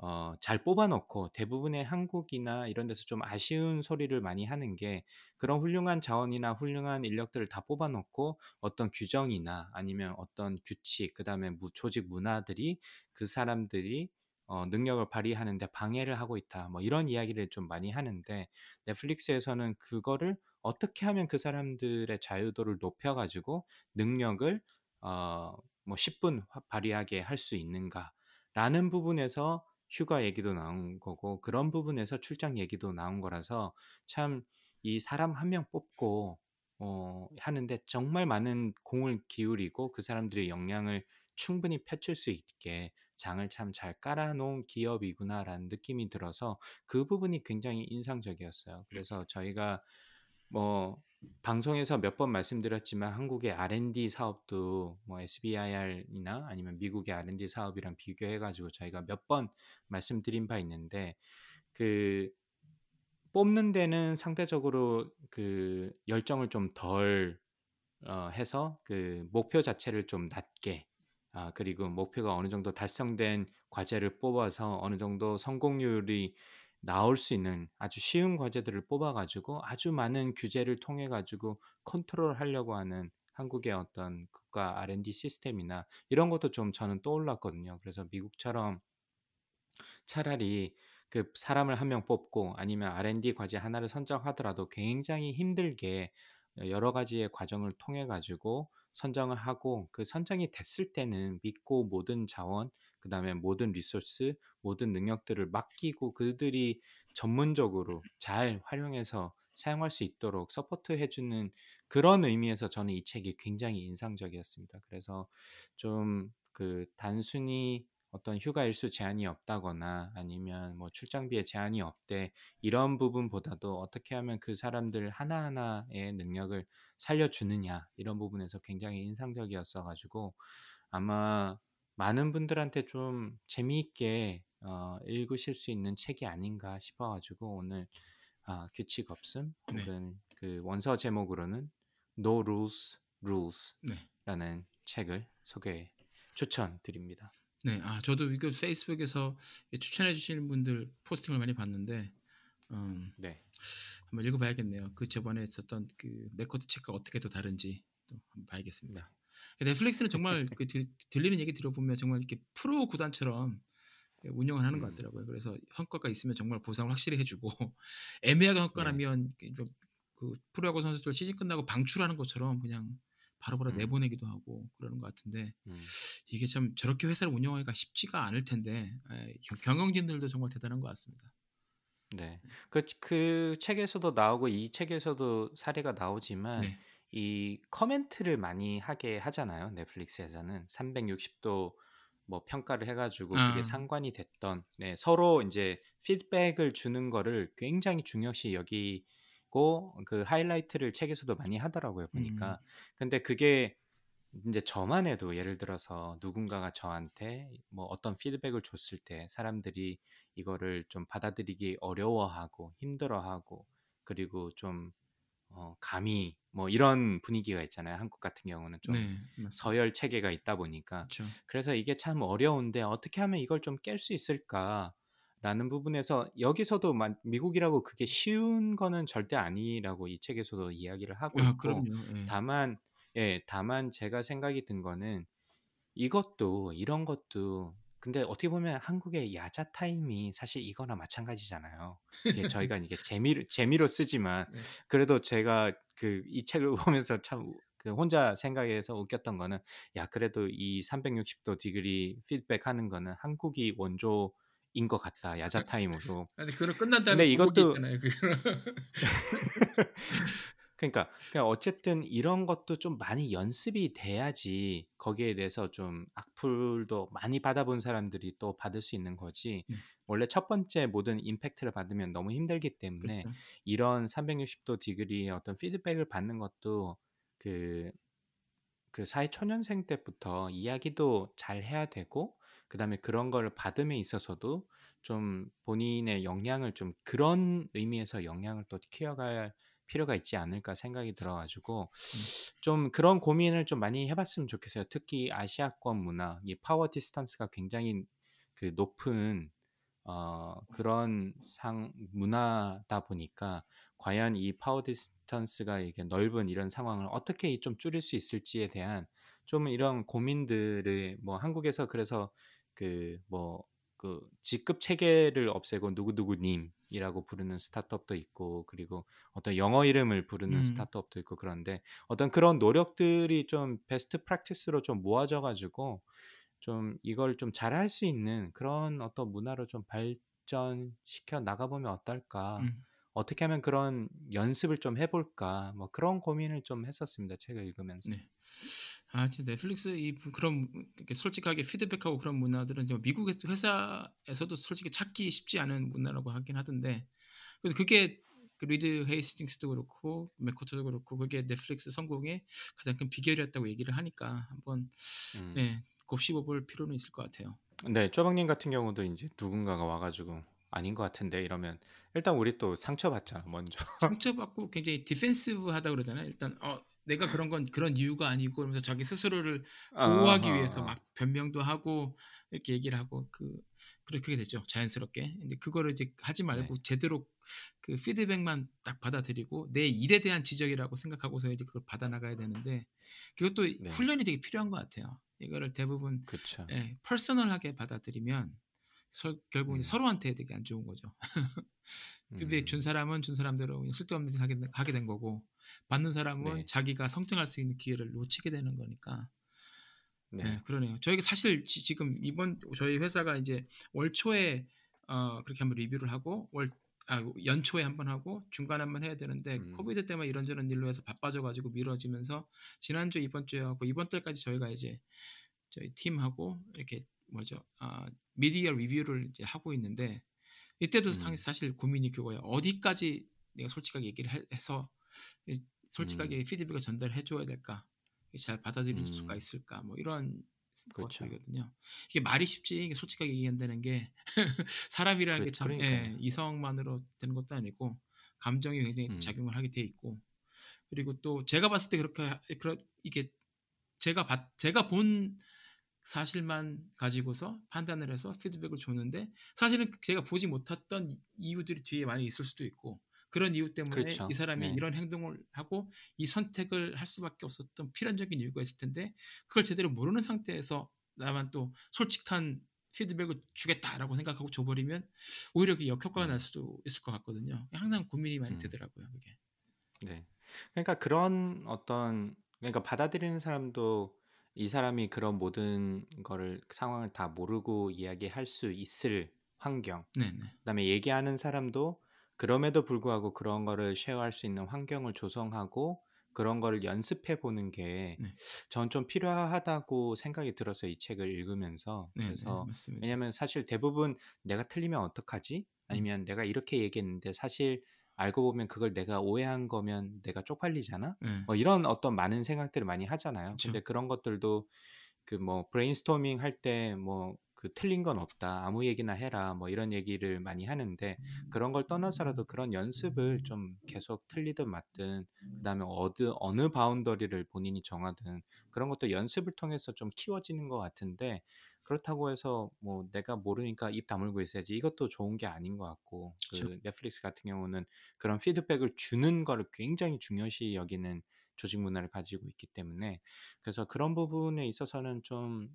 어, 잘 뽑아놓고 대부분의 한국이나 이런 데서 좀 아쉬운 소리를 많이 하는 게 그런 훌륭한 자원이나 훌륭한 인력들을 다 뽑아놓고 어떤 규정이나 아니면 어떤 규칙, 그 다음에 조직 문화들이 그 사람들이 어, 능력을 발휘하는데 방해를 하고 있다. 뭐 이런 이야기를 좀 많이 하는데 넷플릭스에서는 그거를 어떻게 하면 그 사람들의 자유도를 높여가지고 능력을 어, 뭐 10분 발휘하게 할 수 있는가라는 부분에서 휴가 얘기도 나온 거고 그런 부분에서 출장 얘기도 나온 거라서 참 이 사람 한 명 뽑고 어, 하는데 정말 많은 공을 기울이고 그 사람들의 역량을 충분히 펼칠 수 있게 장을 참 잘 깔아놓은 기업이구나라는 느낌이 들어서 그 부분이 굉장히 인상적이었어요. 그래서 저희가 뭐 방송에서 몇 번 말씀드렸지만 한국의 R&D 사업도 뭐 SBIR이나 아니면 미국의 R&D 사업이랑 비교해가지고 저희가 몇 번 말씀드린 바 있는데 그 뽑는 데는 상대적으로 그 열정을 좀덜 어, 해서 그 목표 자체를 좀 낮게 아, 그리고 목표가 어느 정도 달성된 과제를 뽑아서 어느 정도 성공률이 나올 수 있는 아주 쉬운 과제들을 뽑아 가지고 아주 많은 규제를 통해 가지고 컨트롤 하려고 하는 한국의 어떤 국가 R&D 시스템이나 이런 것도 좀 저는 떠올랐거든요. 그래서 미국처럼 차라리 그 사람을 한 명 뽑고 아니면 R&D 과제 하나를 선정하더라도 굉장히 힘들게 여러 가지의 과정을 통해 가지고 선정을 하고 그 선정이 됐을 때는 믿고 모든 자원 그 다음에 모든 resource 모든 능력들을 맡기고 그들이 전문적으로 잘 활용해서 사용할 수 있도록 support 해주는 그런 의미에서 저는 이 책이 굉장히 인상적이었습니다. 그래서 좀 그 단순히 어떤 휴가 일수 제한이 없다거나 아니면 뭐 출장비에 제한이 없대 이런 부분보다도 어떻게 하면 그 사람들 하나하나의 능력을 살려주느냐 이런 부분에서 굉장히 인상적이었어 가지고 아마 많은 분들한테 좀 재미있게 어, 읽으실 수 있는 책이 아닌가 싶어 가지고 오늘 아, 규칙 없음 네. 혹은 네. 그 원서 제목으로는 No Rules Rules라는 네. 책을 소개 추천드립니다. 네, 아 저도 이거 페이스북에서 추천해 주시는 분들 포스팅을 많이 봤는데 음, 네. 한번 읽어봐야겠네요. 그 저번에 있었던 그 맥코트 책과 어떻게 또 다른지 또 한번 봐야겠습니다. 넷플릭스는 정말 그 들 리는 얘기 들어보면 정말 이렇게 프로 구단처럼 운영을 하는 음. 것 같더라고요. 그래서 성과가 있으면 정말 보상을 확실히 해주고 [LAUGHS] 애매하게 성과라면 네. 그 프로야구 선수들 시즌 끝나고 방출하는 것처럼 그냥 바로바로 음. 내보내기도 하고 그러는 것 같은데 음. 이게 참 저렇게 회사를 운영하기가 쉽지가 않을 텐데 에, 경영진들도 정말 대단한 것 같습니다. 네, 그, 그 책에서도 나오고 이 책에서도 사례가 나오지만 네. 이 커멘트를 많이 하게 하잖아요. 넷플릭스에서는 360도 뭐 평가를 해가지고 그게 아. 상관이 됐던 네, 서로 이제 피드백을 주는 거를 굉장히 중요시 여기 그 하이라이트를 책에서도 많이 하더라고요 보니까. 음. 근데 그게 이제 저만 해도 예를 들어서 누군가가 저한테 뭐 어떤 피드백을 줬을 때 사람들이 이거를 좀 받아들이기 어려워하고 힘들어하고 그리고 좀 어, 감히 뭐 이런 분위기가 있잖아요. 한국 같은 경우는 좀 네, 서열 체계가 있다 보니까 그쵸. 그래서 이게 참 어려운데 어떻게 하면 이걸 좀 깰 수 있을까? 라는 부분에서 여기서도 미국이라고 그게 쉬운 거는 절대 아니라고 이 책에서도 이야기를 하고 아, 있고 예. 다만 예 다만 제가 생각이 든 거는 이것도 이런 것도 근데 어떻게 보면 한국의 야자 타임이 사실 이거나 마찬가지잖아요. 이게 저희가 이게 [LAUGHS] 재미로 재미로 쓰지만 네. 그래도 제가 그 이 책을 [LAUGHS] 보면서 참 그 혼자 생각해서 웃겼던 거는 야 그래도 이 360도 디그리 피드백 하는 거는 한국이 원조 인것 같다 야자 [LAUGHS] 타임으로. 아니 그거 끝난 다음에 근데 이것도 [LAUGHS] 그러니까 그냥 어쨌든 이런 것도 좀 많이 연습이 돼야지 거기에 대해서 좀 악플도 많이 받아본 사람들이 또 받을 수 있는 거지. 음. 원래 첫 번째 모든 임팩트를 받으면 너무 힘들기 때문에 그렇죠. 이런 360도 디그리의 어떤 피드백을 받는 것도 그, 그 사회 초년생 때부터 이야기도 잘 해야 되고 그다음에 그런 걸 받음에 있어서도 좀 본인의 역량을 좀 그런 의미에서 역량을 또 키워갈 필요가 있지 않을까 생각이 들어가지고 음. 좀 그런 고민을 좀 많이 해봤으면 좋겠어요. 특히 아시아권 문화, 이 power distance가 굉장히 그 높은 어, 그런 상 문화다 보니까 과연 이 power distance가 이게 넓은 이런 상황을 어떻게 좀 줄일 수 있을지에 대한 좀 이런 고민들을 뭐 한국에서 그래서 그 뭐 그 직급 체계를 없애고 누구누구님이라고 부르는 스타트업도 있고 그리고 어떤 영어 이름을 부르는 음. 스타트업도 있고 그런데 어떤 그런 노력들이 좀 베스트 프랙티스로 좀 모아져 가지고 좀 이걸 좀 잘할 수 있는 그런 어떤 문화로 좀 발전시켜 나가보면 어떨까? 음. 어떻게 하면 그런 연습을 좀 해볼까? 뭐 그런 고민을 좀 했었습니다. 책을 읽으면서. 네. 아, 진짜 넷플릭스 이 부- 그런 이렇게 솔직하게 피드백하고 그런 문화들은 미국 회사에서도 솔직히 찾기 쉽지 않은 문화라고 하긴 하던데, 그래서 그게 그 리드 헤이스팅스도 그렇고 맥코드도 그렇고 그게 넷플릭스 성공의 가장 큰 비결이었다고 얘기를 하니까 한번 음. 네, 곱씹어볼 필요는 있을 것 같아요. 네, 쪼박님 같은 경우도 이제 누군가가 와가지고 아닌 것 같은데 이러면 일단 우리 또 상처받잖아 먼저. 상처받고 굉장히 디펜시브하다 그러잖아요. 일단 어 내가 그런 건 그런 이유가 아니고 그러면서 자기 스스로를 보호하기 아하, 위해서 아. 막 변명도 하고 이렇게 얘기를 하고 그 그렇게 되죠 자연스럽게. 근데 그거를 이제 하지 말고 네. 제대로 그 피드백만 딱 받아들이고 내 일에 대한 지적이라고 생각하고서 이제 그걸 받아 나가야 되는데 그것도 네. 훈련이 되게 필요한 것 같아요. 이거를 대부분. 예, 퍼스널하게 받아들이면 서- 결국 은 음. 서로한테 되게 안 좋은 거죠. [LAUGHS] 준 음, 사람은 준 사람대로 그냥 쓸데없는 짓 하게, 된- 하게 된 거고 받는 사람은 네. 자기가 성장할 수 있는 기회를 놓치게 되는 거니까 네, 네. 그러네요. 저희가 사실 지, 금 이번 저희 회사가 이제 월 초에 어, 그렇게 한번 리뷰를 하고 월 아, 연초에 한번 하고 중간에 한번 해야 되는데 음. 코비드 때문에 이런저런 일로 해서 바빠져가지고 미뤄지면서 지난주 이번 주에 하고 이번 달까지 저희가 이제 저희 팀하고 이렇게 뭐죠 아, 미디어 리뷰를 이제 하고 있는데 이때도 사- 음. 사실 고민이 그거예요. 어디까지 내가 솔직하게 얘기를 해- 해서 이- 솔직하게 음. 피드백을 전달해 줘야 될까? 잘 받아들일 수가 음. 있을까? 뭐 이런 그렇죠. 것들이거든요. 이게 말이 쉽지 이게 솔직하게 얘기한다는 게 [LAUGHS] 사람이라는 게 그렇- 참 예. 이성만으로 되는 것도 아니고 감정이 굉장히 음. 작용을 하게 돼 있고 그리고 또 제가 봤을 때 그렇게 하- 그런 이게 제가 봤 제가 본 사실만 가지고서 판단을 해서 피드백을 줬는데 사실은 제가 보지 못했던 이- 이유들이 뒤에 많이 있을 수도 있고 그런 이유 때문에 그렇죠. 이 사람이 네. 이런 행동을 하고 이 선택을 할 수밖에 없었던 필연적인 이유가 있을 텐데 그걸 제대로 모르는 상태에서 나만 또 솔직한 피드백을 주겠다라고 생각하고 줘버리면 오히려 그 역효과가 음. 날 수도 있을 것 같거든요. 항상 고민이 많이 음. 되더라고요. 그게. 네. 그러니까 그런 어떤 그러니까 받아들이는 사람도 이 사람이 그런 모든 거를 상황을 다 모르고 이야기할 수 있을 환경. 네네. 그다음에 얘기하는 사람도 그럼에도 불구하고 그런 거를 쉐어할 수 있는 환경을 조성하고 그런 거를 연습해 보는 게 네. 전좀 필요하다고 생각이 들었어요. 이 책을 읽으면서. 그래서 맞습니다. 왜냐면 사실 대부분 내가 틀리면 어떡하지? 아니면 내가 이렇게 얘기했는데 사실 알고 보면 그걸 내가 오해한 거면 내가 쪽팔리잖아. 네. 뭐 이런 어떤 많은 생각들을 많이 하잖아요. 그쵸. 근데 그런 것들도 그 뭐 브레인스토밍 할 때 뭐 그 틀린 건 없다. 아무 얘기나 해라. 뭐 이런 얘기를 많이 하는데 그런 걸 떠나서라도 그런 연습을 좀 계속 틀리든 맞든 그다음에 어느 어느 boundary를 본인이 정하든 그런 것도 연습을 통해서 좀 키워지는 것 같은데 그렇다고 해서 뭐 내가 모르니까 입 다물고 있어야지 이것도 좋은 게 아닌 것 같고 그쵸. 그 넷플릭스 같은 경우는 그런 피드백을 주는 거를 굉장히 중요시 여기는 조직 문화를 가지고 있기 때문에 그래서 그런 부분에 있어서는 좀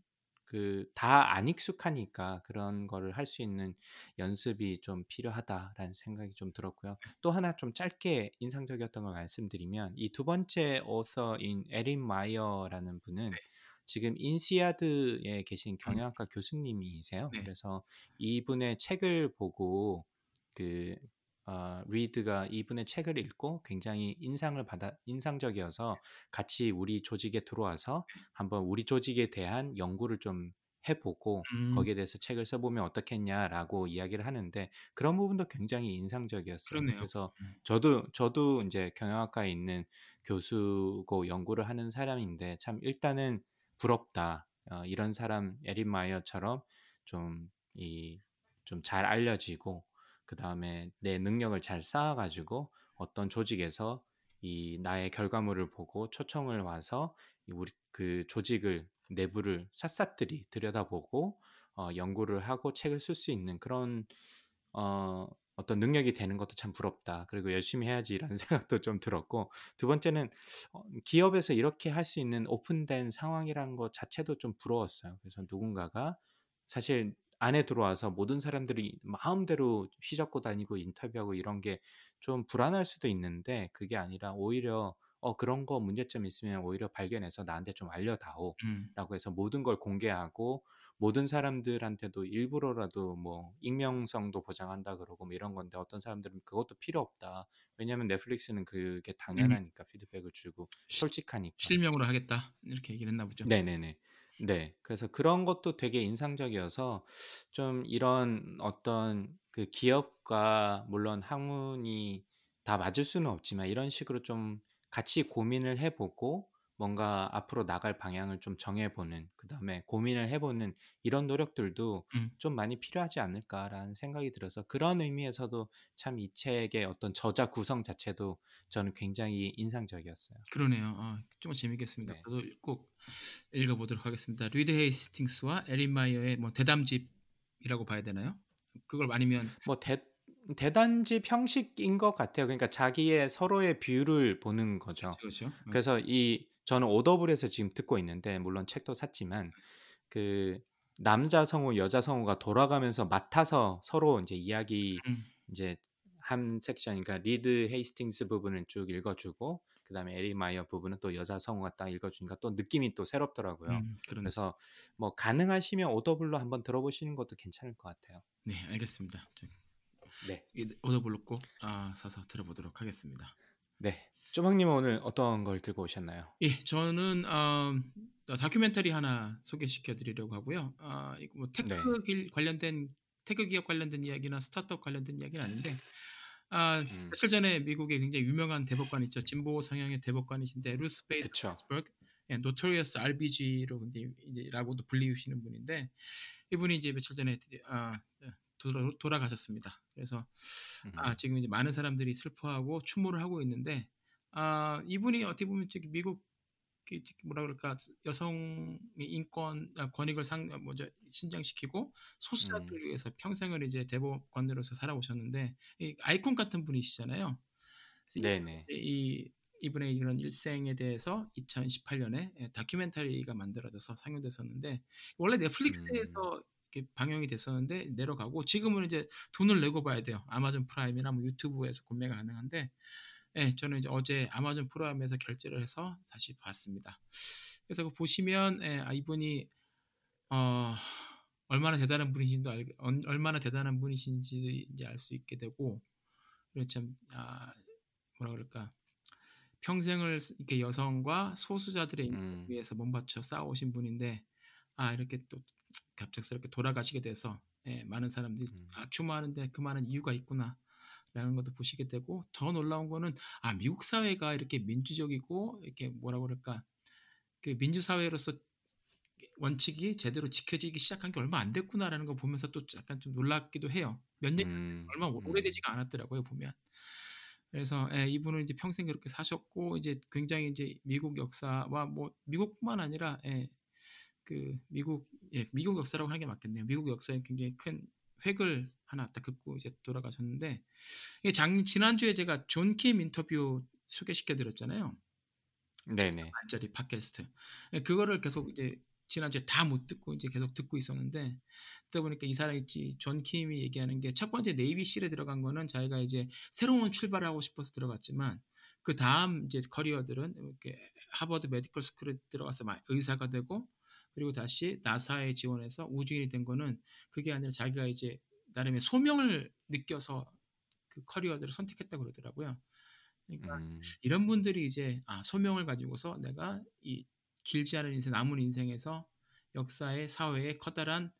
그 다 안 익숙하니까 그런 거를 할 수 있는 연습이 좀 필요하다라는 생각이 좀 들었고요. 또 하나 좀 짧게 인상적이었던 걸 말씀드리면 이 두 번째 오서인 에린 마이어라는 분은 네. 지금 인시아드에 계신 경영학과 교수님이세요. 네. 그래서 이분의 책을 보고 그 어, 리드가 이분의 책을 읽고 굉장히 인상을 받아 인상적이어서 같이 우리 조직에 들어와서 한번 우리 조직에 대한 연구를 좀 해보고 음. 거기에 대해서 책을 써보면 어떻겠냐라고 이야기를 하는데 그런 부분도 굉장히 인상적이었어요. 그러네요. 그래서 음. 저도 저도 이제 경영학과에 있는 교수고 연구를 하는 사람인데 참 일단은 부럽다. 어, 이런 사람 에린 마이어처럼 좀 이 좀 잘 알려지고 그 다음에 내 능력을 잘 쌓아가지고 어떤 조직에서 이 나의 결과물을 보고 초청을 와서 이 우리 그 조직을 내부를 샅샅들이 들여다보고 어, 연구를 하고 책을 쓸 수 있는 그런 어, 어떤 능력이 되는 것도 참 부럽다. 그리고 열심히 해야지라는 [LAUGHS] 생각도 좀 들었고 두 번째는 어, 기업에서 이렇게 할 수 있는 오픈된 상황이라는 것 자체도 좀 부러웠어요. 그래서 누군가가 사실 안에 들어와서 모든 사람들이 마음대로 휘젓고 다니고 인터뷰하고 이런 게 좀 불안할 수도 있는데 그게 아니라 오히려 어 그런 거 문제점 있으면 오히려 발견해서 나한테 좀 알려다오라고 음. 해서 모든 걸 공개하고 모든 사람들한테도 일부러라도 뭐 익명성도 보장한다 그러고 뭐 이런 건데 어떤 사람들은 그것도 필요 없다. 왜냐하면 넷플릭스는 그게 음. 당연하니까 피드백을 주고 시- 솔직하니까. 실명으로 하겠다 이렇게 얘기를 했나 보죠. 네네네. 네. 그래서 그런 것도 되게 인상적이어서 좀 이런 어떤 그 기업과 물론 학문이 다 맞을 수는 없지만 이런 식으로 좀 같이 고민을 해보고 뭔가 앞으로 나갈 방향을 좀 정해보는 그다음에 고민을 해보는 이런 노력들도 음. 좀 많이 필요하지 않을까라는 생각이 들어서 그런 의미에서도 참 이 책의 어떤 저자 구성 자체도 저는 굉장히 인상적이었어요. 그러네요. 아, 정말 재밌겠습니다. 네. 저도 꼭 읽어보도록 하겠습니다. 리드 헤이스팅스와 에린 마이어의 뭐 대담집이라고 봐야 되나요? 그걸 아니면 뭐 대, 대담집 형식인 것 같아요. 그러니까 자기의 서로의 view를 보는 거죠. 그렇죠. 음. 그래서 이 저는 Audible에서 지금 듣고 있는데 물론 책도 샀지만 그 남자 성우 여자 성우가 돌아가면서 맡아서 서로 이제 이야기 음, 이제 한 섹션 그러니까 리드 헤이스팅스 부분을 쭉 읽어주고 그다음에 에린 마이어 부분은 또 여자 성우가 딱 읽어주니까 또 느낌이 또 새롭더라고요. 음. 그래서 뭐 가능하시면 Audible로 한번 들어보시는 것도 괜찮을 것 같아요. 네, 알겠습니다. 저- 네, 이 Audible로 꼭 아, 사서 들어보도록 하겠습니다. 네. 쪼박님은 오늘 어떤 걸 들고 오셨나요? 예, 저는 어, 다큐멘터리 하나 소개시켜드리려고 하고요. 아, 이거 뭐 tech 네. 길 관련된 tech 기업 관련된 이야기나 스타트업 관련된 이야기는 아닌데, 아, 음. 며칠 전에 미국에 굉장히 유명한 대법관 있죠. 진보 성향의 대법관이신데 루스 베이더 그쵸. 긴스버그, 예, Notorious RBG로 근데 이제 라고도 불리우시는 분인데 이분이 이제 며칠 전에 드디어, 아, 돌아, 돌아 가셨습니다. 그래서 아, 음. 지금 이제 많은 사람들이 슬퍼하고 추모를 하고 있는데 아, 이분이 어떻게 보면 저기 미국 그 뭐라 그럴까 여성의 인권 아, 권익을 상 뭐죠 신장시키고 소수자들을 음. 위해서 평생을 이제 대법관으로서 살아오셨는데 이 아이콘 같은 분이시잖아요. 네네. 이, 이 이분의 이런 일생에 대해서 2018년에 다큐멘터리가 만들어져서 상영됐었는데 원래 넷플릭스에서 음. 이렇게 방영이 됐었는데 내려가고 지금은 이제 돈을 내고 봐야 돼요. 아마존 프라임이나 뭐 유튜브에서 구매가 가능한데 예, 저는 이제 어제 아마존 프라임에서 결제를 해서 다시 봤습니다. 그래서 그 보시면 예, 아, 이분이 어, 얼마나 대단한 분이신지 알, 얼- 얼마나 대단한 분이신지 이제 알 수 있게 되고 참 아, 뭐라 그럴까 평생을 이렇게 여성과 소수자들의 인권을 음. 위해서 몸바쳐 싸우신 분인데 아 이렇게 또 갑작스럽게 돌아가시게 돼서 예, 많은 사람들이 음. 아, 추모하는데 그 많은 이유가 있구나. 라는 것도 보시게 되고 더 놀라운 거는 아 미국 사회가 이렇게 민주적이고 이렇게 뭐라 그럴까 그 민주 사회로서 원칙이 제대로 지켜지기 시작한 게 얼마 안 됐구나라는 거 보면서 또 약간 좀 놀랍기도 해요. 몇년 음. 얼마 음. 오래되지가 않았더라고요 보면. 그래서 예, 이분은 이제 평생 그렇게 사셨고 이제 굉장히 이제 미국 역사와 뭐 미국뿐만 아니라 예, 그 미국 예, 미국 역사라고 하는 게 맞겠네요. 미국 역사에 굉장히 큰 획을 하나 딱 긋고 이제 돌아가셨는데 이게 장 지난주에 제가 존 킴 인터뷰 소개시켜 드렸잖아요. 네네. 반짜리 팟캐스트. 예, 그거를 계속 이제 지난주에 다 못 듣고 이제 계속 듣고 있었는데 듣다 보니까 이 사람이 존 킴이 얘기하는 게 첫 번째 Navy SEAL에 들어간 거는 자기가 이제 새로운 출발을 하고 싶어서 들어갔지만 그 다음 이제 커리어들은 이렇게 하버드 Medical School에 들어가서 마- 의사가 되고 그리고 다시 나사에 지원해서 우주인이 된 거는 그게 아니라 자기가 이제 나름의 소명을 느껴서 그 커리어들을 선택했다고 그러더라고요. 그러니까 음. 이런 분들이 이제 아, 소명을 가지고서 내가 이 길지 않은 인생 남은 인생에서 역사의 사회에 커다란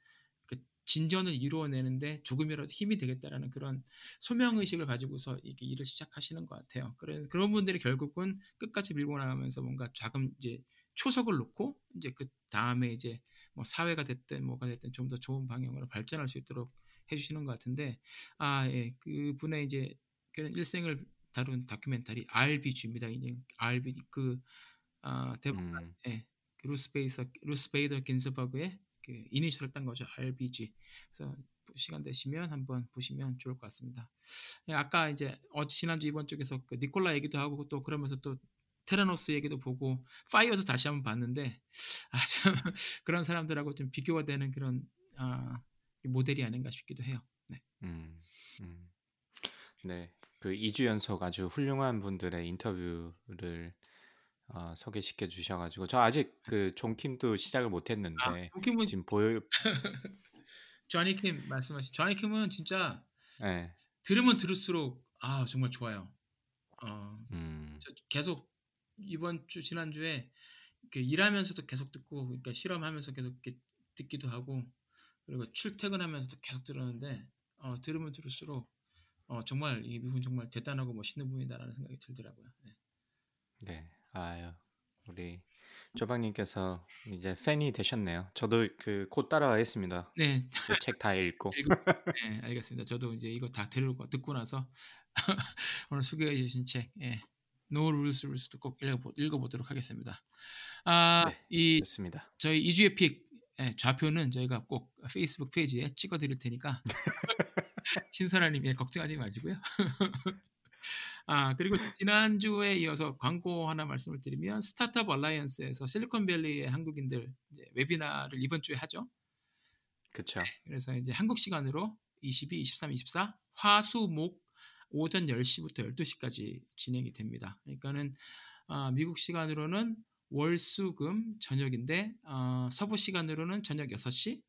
그 진전을 이루어내는데 조금이라도 힘이 되겠다라는 그런 소명 의식을 가지고서 이게 일을 시작하시는 것 같아요. 그런 그런 분들이 결국은 끝까지 밀고 나가면서 뭔가 작은 이제 초석을 놓고 이제 그 다음에 이제 뭐 사회가 됐든 뭐가 됐든 좀 더 좋은 방향으로 발전할 수 있도록 해주시는 것 같은데 아 예 그분의 이제 그런 일생을 다룬 다큐멘터리 RBG입니다. 이제 RB 그 아, 대법관 음. 예, 그 루스 베이서 루스 베이더 긴스버그의 그 이니셜을 딴 거죠. RBG. 그래서 시간 되시면 한번 보시면 좋을 것 같습니다. 예, 아까 이제 어 지난주 이번 쪽에서 그 니콜라 얘기도 하고 또 그러면서 또 테라노스 얘기도 보고 파이어도 다시 한번 봤는데 아 참 [LAUGHS] 그런 사람들하고 좀 비교가 되는 그런 아, 모델이 아닌가 싶기도 해요. 네. 음, 음. 네. 그 2주 연속 아주 훌륭한 분들의 인터뷰를 어, 소개시켜 주셔가지고 저 아직 그 존킴도 시작을 아, 못했는데 조킴은 지금 보여 [LAUGHS] 조니 킴 말씀하신 조니 킴은 진짜 네. 들으면 들을수록 아 정말 좋아요. 어, 음, 저 계속 이번 주 지난주에 이렇게 일하면서도 계속 듣고 그러니까 실험하면서 계속 이렇게 듣기도 하고 그리고 출퇴근하면서도 계속 들었는데 어, 들으면 들을수록 어, 정말 이 미분 정말 대단하고 멋있는 분이다라는 생각이 들더라고요. 네. 네. 아유, 우리 조방님께서 이제 팬이 되셨네요. 저도 그 곧 따라가겠습니다. 네, 책 다 읽고. [LAUGHS] 읽고, 네, 알겠습니다. 저도 이제 이거 다 들고 듣고 나서 [LAUGHS] 오늘 소개해 주신 책, 예, No Rules Rules도 꼭 읽어보, 읽어보 도록 하겠습니다. 아, 네, 이 좋습니다. 저희 이주의 픽 예, 좌표는 저희가 꼭 페이스북 페이지에 찍어 드릴 테니까 [LAUGHS] 신선아님 예, 걱정하지 마시고요. [LAUGHS] 아 그리고 지난주에 이어서 광고 하나 말씀을 드리면 스타트업 얼라이언스에서 실리콘밸리의 한국인들 웨비나를 이번 주에 하죠. 그쵸. 그래서 이제 한국 시간으로 22, 23, 24 화수목 오전 10시부터 12시까지 진행이 됩니다. 그러니까는 아, 미국 시간으로는 월수금 저녁인데 어, 서부 시간으로는 저녁 6시,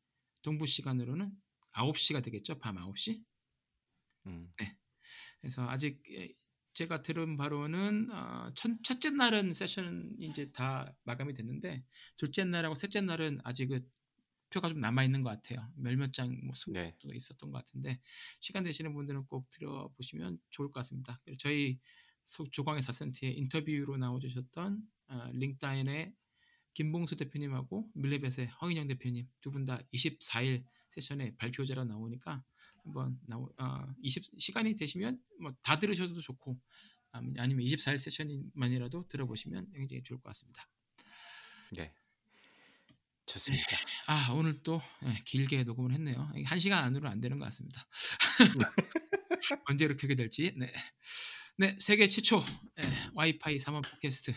동부 시간으로는 9시가 되겠죠. 밤 9시. 음, 그래서 아직 예, 제가 들은 바로는 어, 첫, 첫째 날은 세션은 이제 다 마감이 됐는데 둘째 날하고 셋째 날은 아직 그 표가 좀 남아 있는 것 같아요. 몇몇 장뭐 네. 수도 있었던 것 같은데 시간 되시는 분들은 꼭 들어보시면 좋을 것 같습니다. 그리고 저희 소- 조광의 4센트의 인터뷰로 나와주셨던 어, 링타인의 김봉수 대표님하고 밀레벳의 허인영 대표님 두 분 다 24일 세션에 발표자로 나오니까 한번 나오 아, 20 시간이 되시면 뭐 다 들으셔도 좋고 아니- 아니면 24일 세션만이라도 들어보시면 굉장히 좋을 것 같습니다. 네. 좋습니다. [LAUGHS] 아 오늘 또 예, 길게 녹음을 했네요. 한 시간 안으로는 안 되는 것 같습니다. [LAUGHS] 언제 이렇게 될지. 네, 네 세계 최초 예, 와이파이 3원 팟캐스트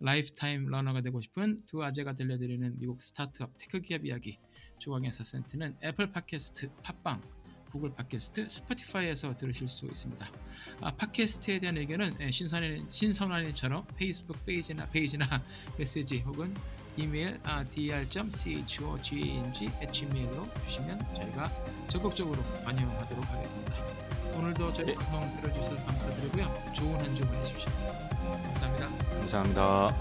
lifetime learner가 되고 싶은 두 아재가 들려드리는 미국 스타트업 테크 기업 이야기 조광의 4센트는 애플 팟캐스트, 팟빵, 구글 팟캐스트, 스포티파이에서 들으실 수 있습니다. 아, 팟캐스트에 대한 의견은 예, 신선한 신선한님처럼 페이스북 페이지나 페이지나 [LAUGHS] 메시지 혹은 이메일 아, dr.choging@gmail로 주시면 저희가 적극적으로 반영하도록 하겠습니다. 오늘도 저희 네. 방송 들어주셔서 감사드리고요. 좋은 한 주 보내십시오. 감사합니다. 감사합니다.